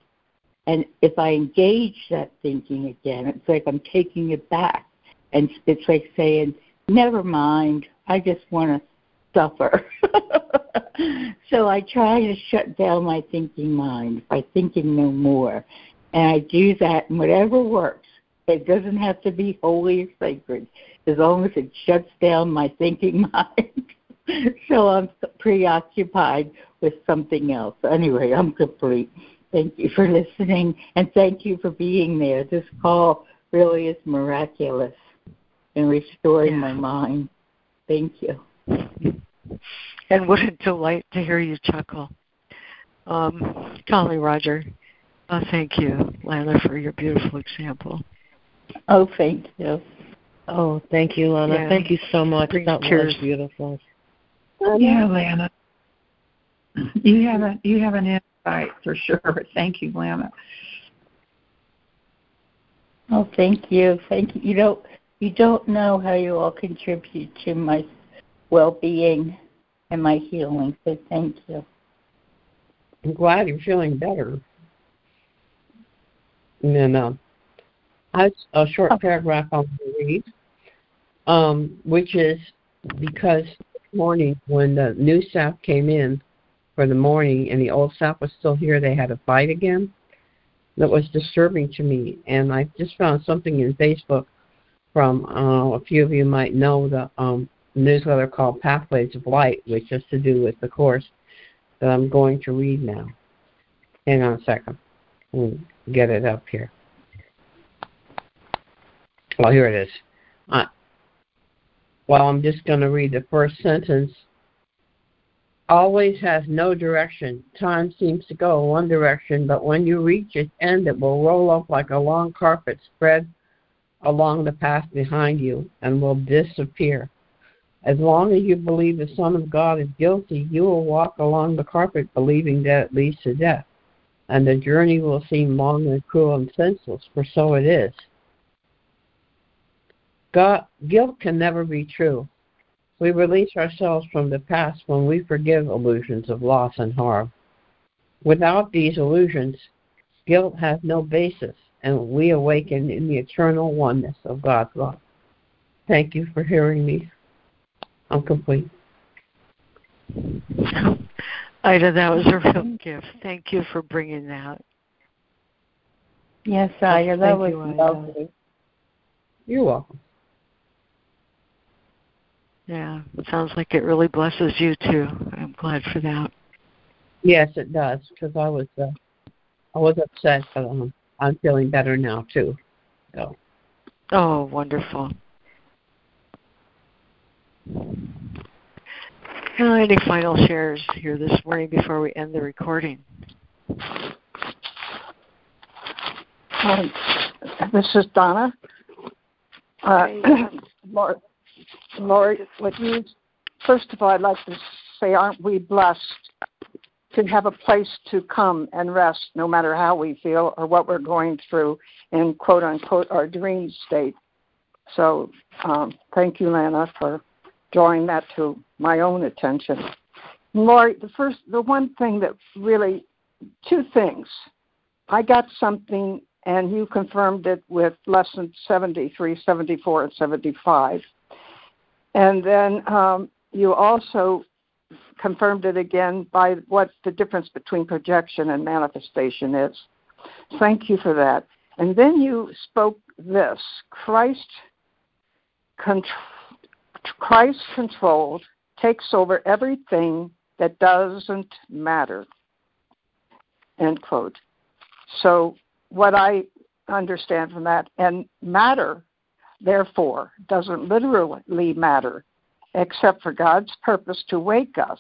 And if I engage that thinking again, it's like I'm taking it back. And it's like saying, never mind, I just want to suffer. so I try to shut down my thinking mind by thinking no more. And I do that, and whatever works. It doesn't have to be holy or sacred as long as it shuts down my thinking mind. so I'm preoccupied with something else. Anyway, I'm complete. Thank you for listening and thank you for being there. This call really is miraculous in restoring yeah. my mind. Thank you. And what a delight to hear you chuckle. Um, Golly Roger, uh, thank you, Lana, for your beautiful example. Oh, thank you. Oh, thank you, Lana. Yeah. Thank you so much. Bring that was beautiful. Yeah, Lana. You have a you have an insight for sure. Thank you, Lana. Oh, thank you. Thank you. You don't you don't know how you all contribute to my well being and my healing. So thank you. I'm glad you're feeling better. And then uh, I, a short oh. paragraph I'll read um, which is because morning when the new staff came in for the morning and the old staff was still here, they had a fight again. That was disturbing to me, and I just found something in Facebook from uh, a few of you might know the um, newsletter called Pathways of Light, which has to do with the course that I'm going to read now. Hang on a second. We'll get it up here. Well, here it is. Uh, well, I'm just going to read the first sentence always has no direction. Time seems to go one direction, but when you reach its end, it will roll up like a long carpet spread along the path behind you and will disappear. As long as you believe the Son of God is guilty, you will walk along the carpet believing that it leads to death, and the journey will seem long and cruel and senseless, for so it is. God, guilt can never be true. We release ourselves from the past when we forgive illusions of loss and harm. Without these illusions, guilt has no basis, and we awaken in the eternal oneness of God's love. Thank you for hearing me. I'm complete. Ida, that was a real gift. Thank you for bringing that. Yes, Ida, that was you, lovely. You're welcome. Yeah, it sounds like it really blesses you too. I'm glad for that. Yes, it does because I was uh, I was upset, but um, I'm feeling better now too. So. Oh, wonderful. Uh, any final shares here this morning before we end the recording? Um, this is Donna. Uh, Lord, Lord, would you, first of all, I'd like to say, aren't we blessed to have a place to come and rest no matter how we feel or what we're going through in quote unquote our dream state? So um, thank you, Lana, for drawing that to my own attention. Laurie, the first, the one thing that really, two things. I got something, and you confirmed it with lesson 73, 74, and 75. And then um, you also confirmed it again by what the difference between projection and manifestation is. Thank you for that. And then you spoke this Christ, Christ controlled takes over everything that doesn't matter. End quote. So, what I understand from that, and matter therefore, doesn't literally matter, except for God's purpose to wake us.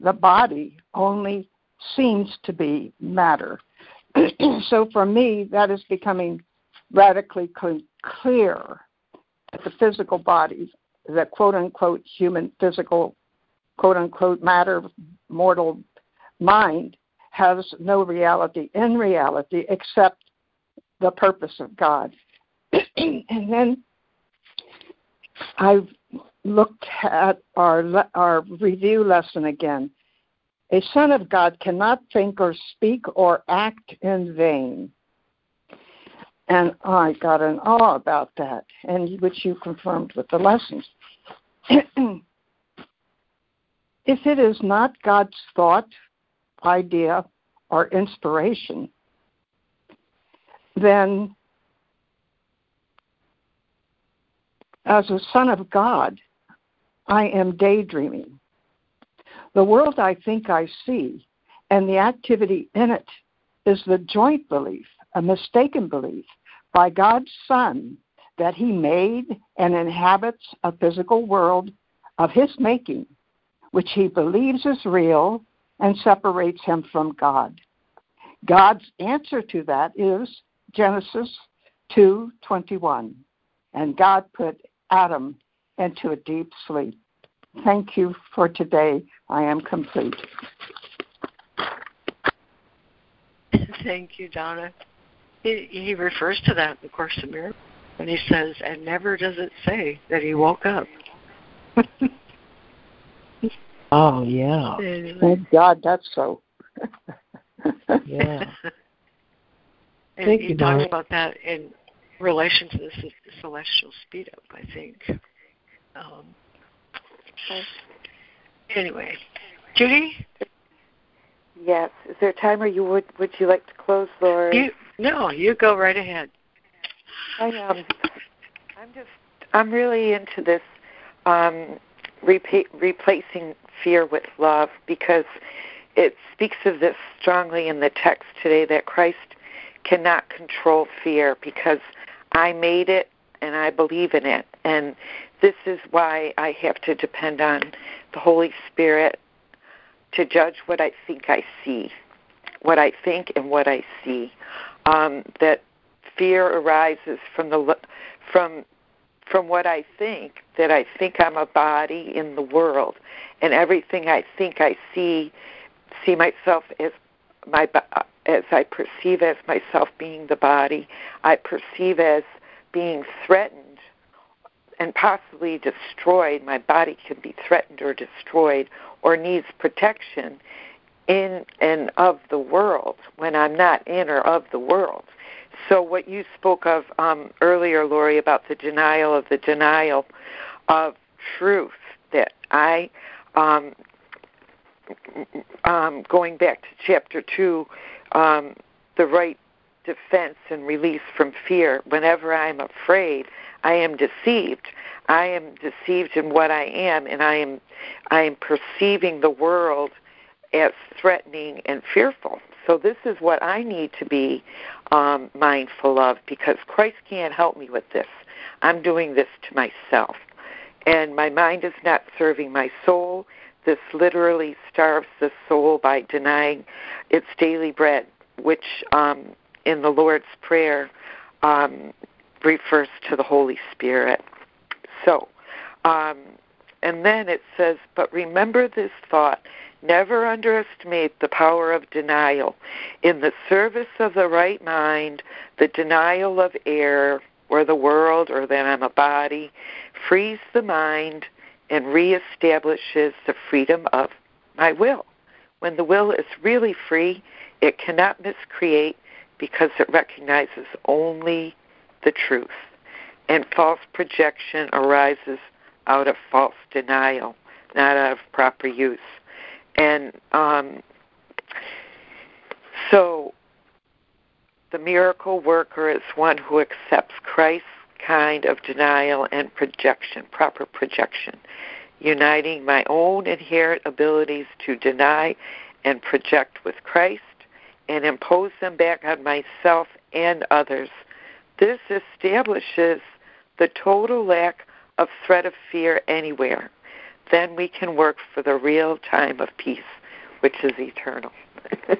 The body only seems to be matter. so for me, that is becoming radically clear that the physical body, the quote unquote human physical, quote unquote matter, mortal mind, has no reality in reality except the purpose of God. and then I've looked at our our review lesson again. A son of God cannot think or speak or act in vain. And I got an awe about that, and which you confirmed with the lessons. if it is not God's thought, idea, or inspiration, then As a son of God, I am daydreaming. The world I think I see and the activity in it is the joint belief, a mistaken belief by God's Son that He made and inhabits a physical world of His making, which He believes is real and separates Him from God. God's answer to that is Genesis 2:21. And God put Adam into a deep sleep. Thank you for today. I am complete. Thank you, Donna. He, he refers to that in the Course in Miracles, and he says, and never does it say that he woke up. oh, yeah. Thank God that's so. yeah. and Thank he you, talks Donna. about that in relation to the celestial speed up, I think. Um, anyway, Judy. Yes. Is there a time or you would would you like to close, Laura? You, no, you go right ahead. I um, I'm just I'm really into this um, repa- replacing fear with love because it speaks of this strongly in the text today that Christ cannot control fear because I made it and I believe in it. And this is why I have to depend on the Holy Spirit to judge what I think I see, what I think and what I see. Um, that fear arises from the from from what I think that I think I'm a body in the world, and everything I think I see see myself as my as I perceive as myself being the body, I perceive as being threatened and possibly destroyed. My body can be threatened or destroyed or needs protection in and of the world when I'm not in or of the world. So, what you spoke of um, earlier, Laurie, about the denial of the denial of truth, that I, um, um, going back to chapter 2, um, the right defense and release from fear. Whenever I'm afraid, I am deceived. I am deceived in what I am, and I am I am perceiving the world as threatening and fearful. So this is what I need to be um, mindful of because Christ can't help me with this. I'm doing this to myself, and my mind is not serving my soul. This literally starves the soul by denying its daily bread, which um, in the Lord's Prayer um, refers to the Holy Spirit. So, um, and then it says, but remember this thought. Never underestimate the power of denial. In the service of the right mind, the denial of error or the world or that I'm a body frees the mind and reestablishes the freedom of my will. When the will is really free, it cannot miscreate because it recognizes only the truth. And false projection arises out of false denial, not out of proper use. And um, so the miracle worker is one who accepts Christ's kind of denial and projection, proper projection, uniting my own inherent abilities to deny and project with Christ and impose them back on myself and others. This establishes the total lack of threat of fear anywhere. Then we can work for the real time of peace, which is eternal.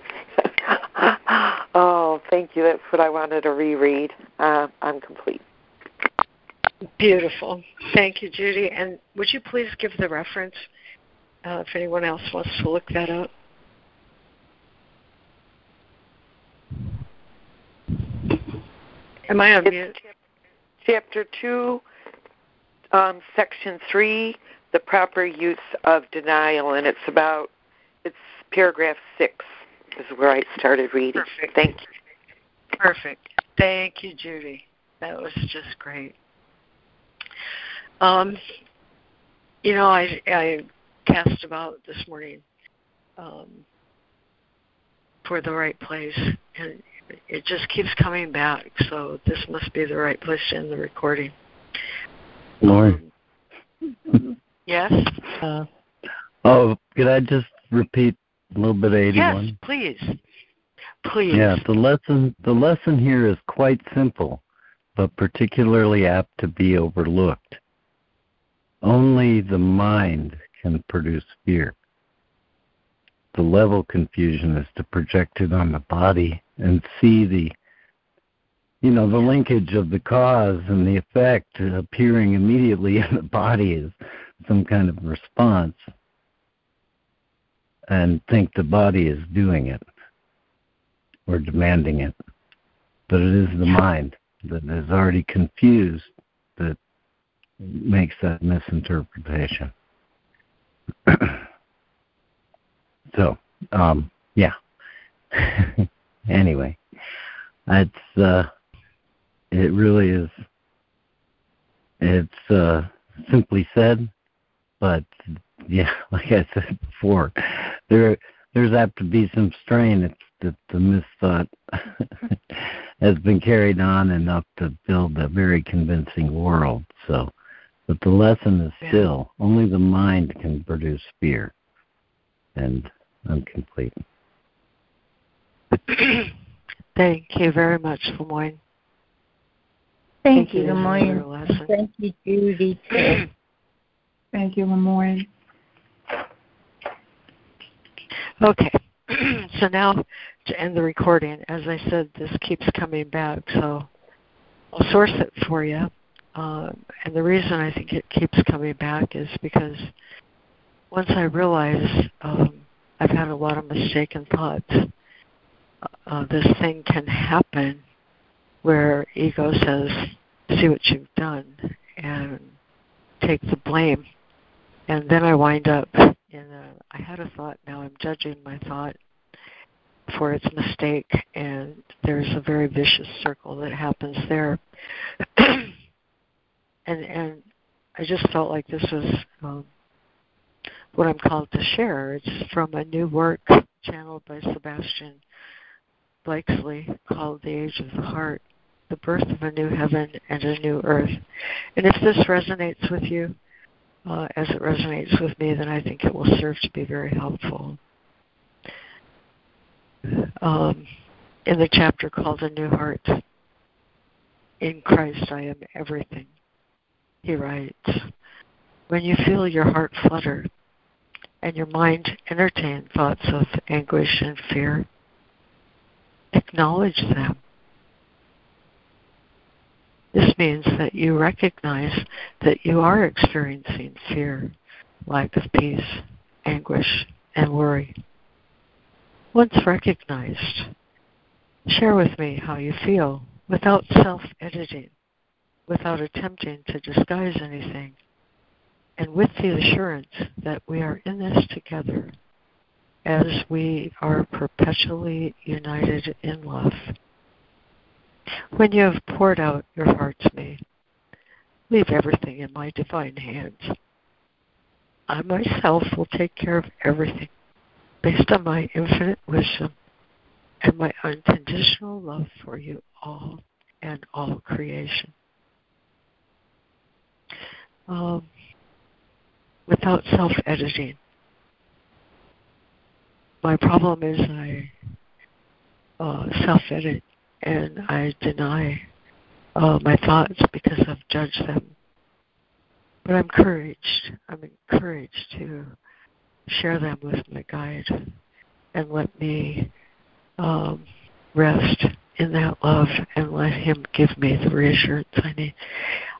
oh, thank you. That's what I wanted to reread. Uh, I'm complete. Beautiful. Thank you, Judy. And would you please give the reference uh, if anyone else wants to look that up? Am I on mute? Chapter 2, um, Section 3, the proper use of denial, and it's about, it's paragraph 6 is where I started reading. Perfect. Thank you. Perfect. Thank you, Judy. That was just great. Um, you know, I I cast about this morning um, for the right place, and it just keeps coming back. So this must be the right place to end the recording. Lauren. Um, yes. Uh, oh, could I just repeat a little bit of eighty-one? Yes, please. Please. Yeah, the lesson the lesson here is quite simple, but particularly apt to be overlooked. Only the mind can produce fear. The level confusion is to project it on the body and see the you know the linkage of the cause and the effect appearing immediately in the body is some kind of response and think the body is doing it or demanding it but it is the mind that is already confused that makes that misinterpretation so um yeah anyway, it's uh, it really is. It's uh, simply said, but yeah, like I said before, there there's apt to be some strain that the misthought has been carried on enough to build a very convincing world. So, but the lesson is still only the mind can produce fear, and I'm complete. Thank you very much, Lemoyne. Thank, Thank you, Lemoyne. Thank you, Judy. Thank you, Lemoyne. Okay. so now to end the recording, as I said, this keeps coming back, so I'll source it for you. Um, and the reason I think it keeps coming back is because once I realize um, I've had a lot of mistaken thoughts, uh, this thing can happen where ego says, see what you've done, and take the blame. And then I wind up in a, I had a thought, now I'm judging my thought for its mistake, and there's a very vicious circle that happens there. and and I just felt like this was um, what I'm called to share. It's from a new work channeled by Sebastian Blaksley called The Age of the Heart the birth of a new heaven and a new earth. And if this resonates with you, uh, as it resonates with me, then I think it will serve to be very helpful. Um, in the chapter called A New Heart, in Christ I am everything, he writes, when you feel your heart flutter and your mind entertain thoughts of anguish and fear, acknowledge them. This means that you recognize that you are experiencing fear, lack of peace, anguish, and worry. Once recognized, share with me how you feel without self editing, without attempting to disguise anything, and with the assurance that we are in this together as we are perpetually united in love. When you have poured out your heart to me, leave everything in my divine hands. I myself will take care of everything based on my infinite wisdom and my unconditional love for you all and all creation. Um, without self editing. My problem is I uh, self edit and I deny uh, my thoughts because I've judged them. But I'm encouraged. I'm encouraged to share them with my guide and let me um, rest in that love and let him give me the reassurance I need.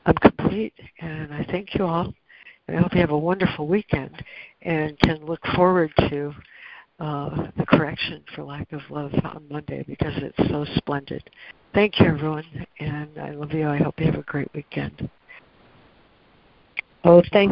I'm complete, and I thank you all. And I hope you have a wonderful weekend and can look forward to uh, the correction for lack of love on Monday because it's so splendid. Thank you, everyone, and I love you. I hope you have a great weekend. Oh, thank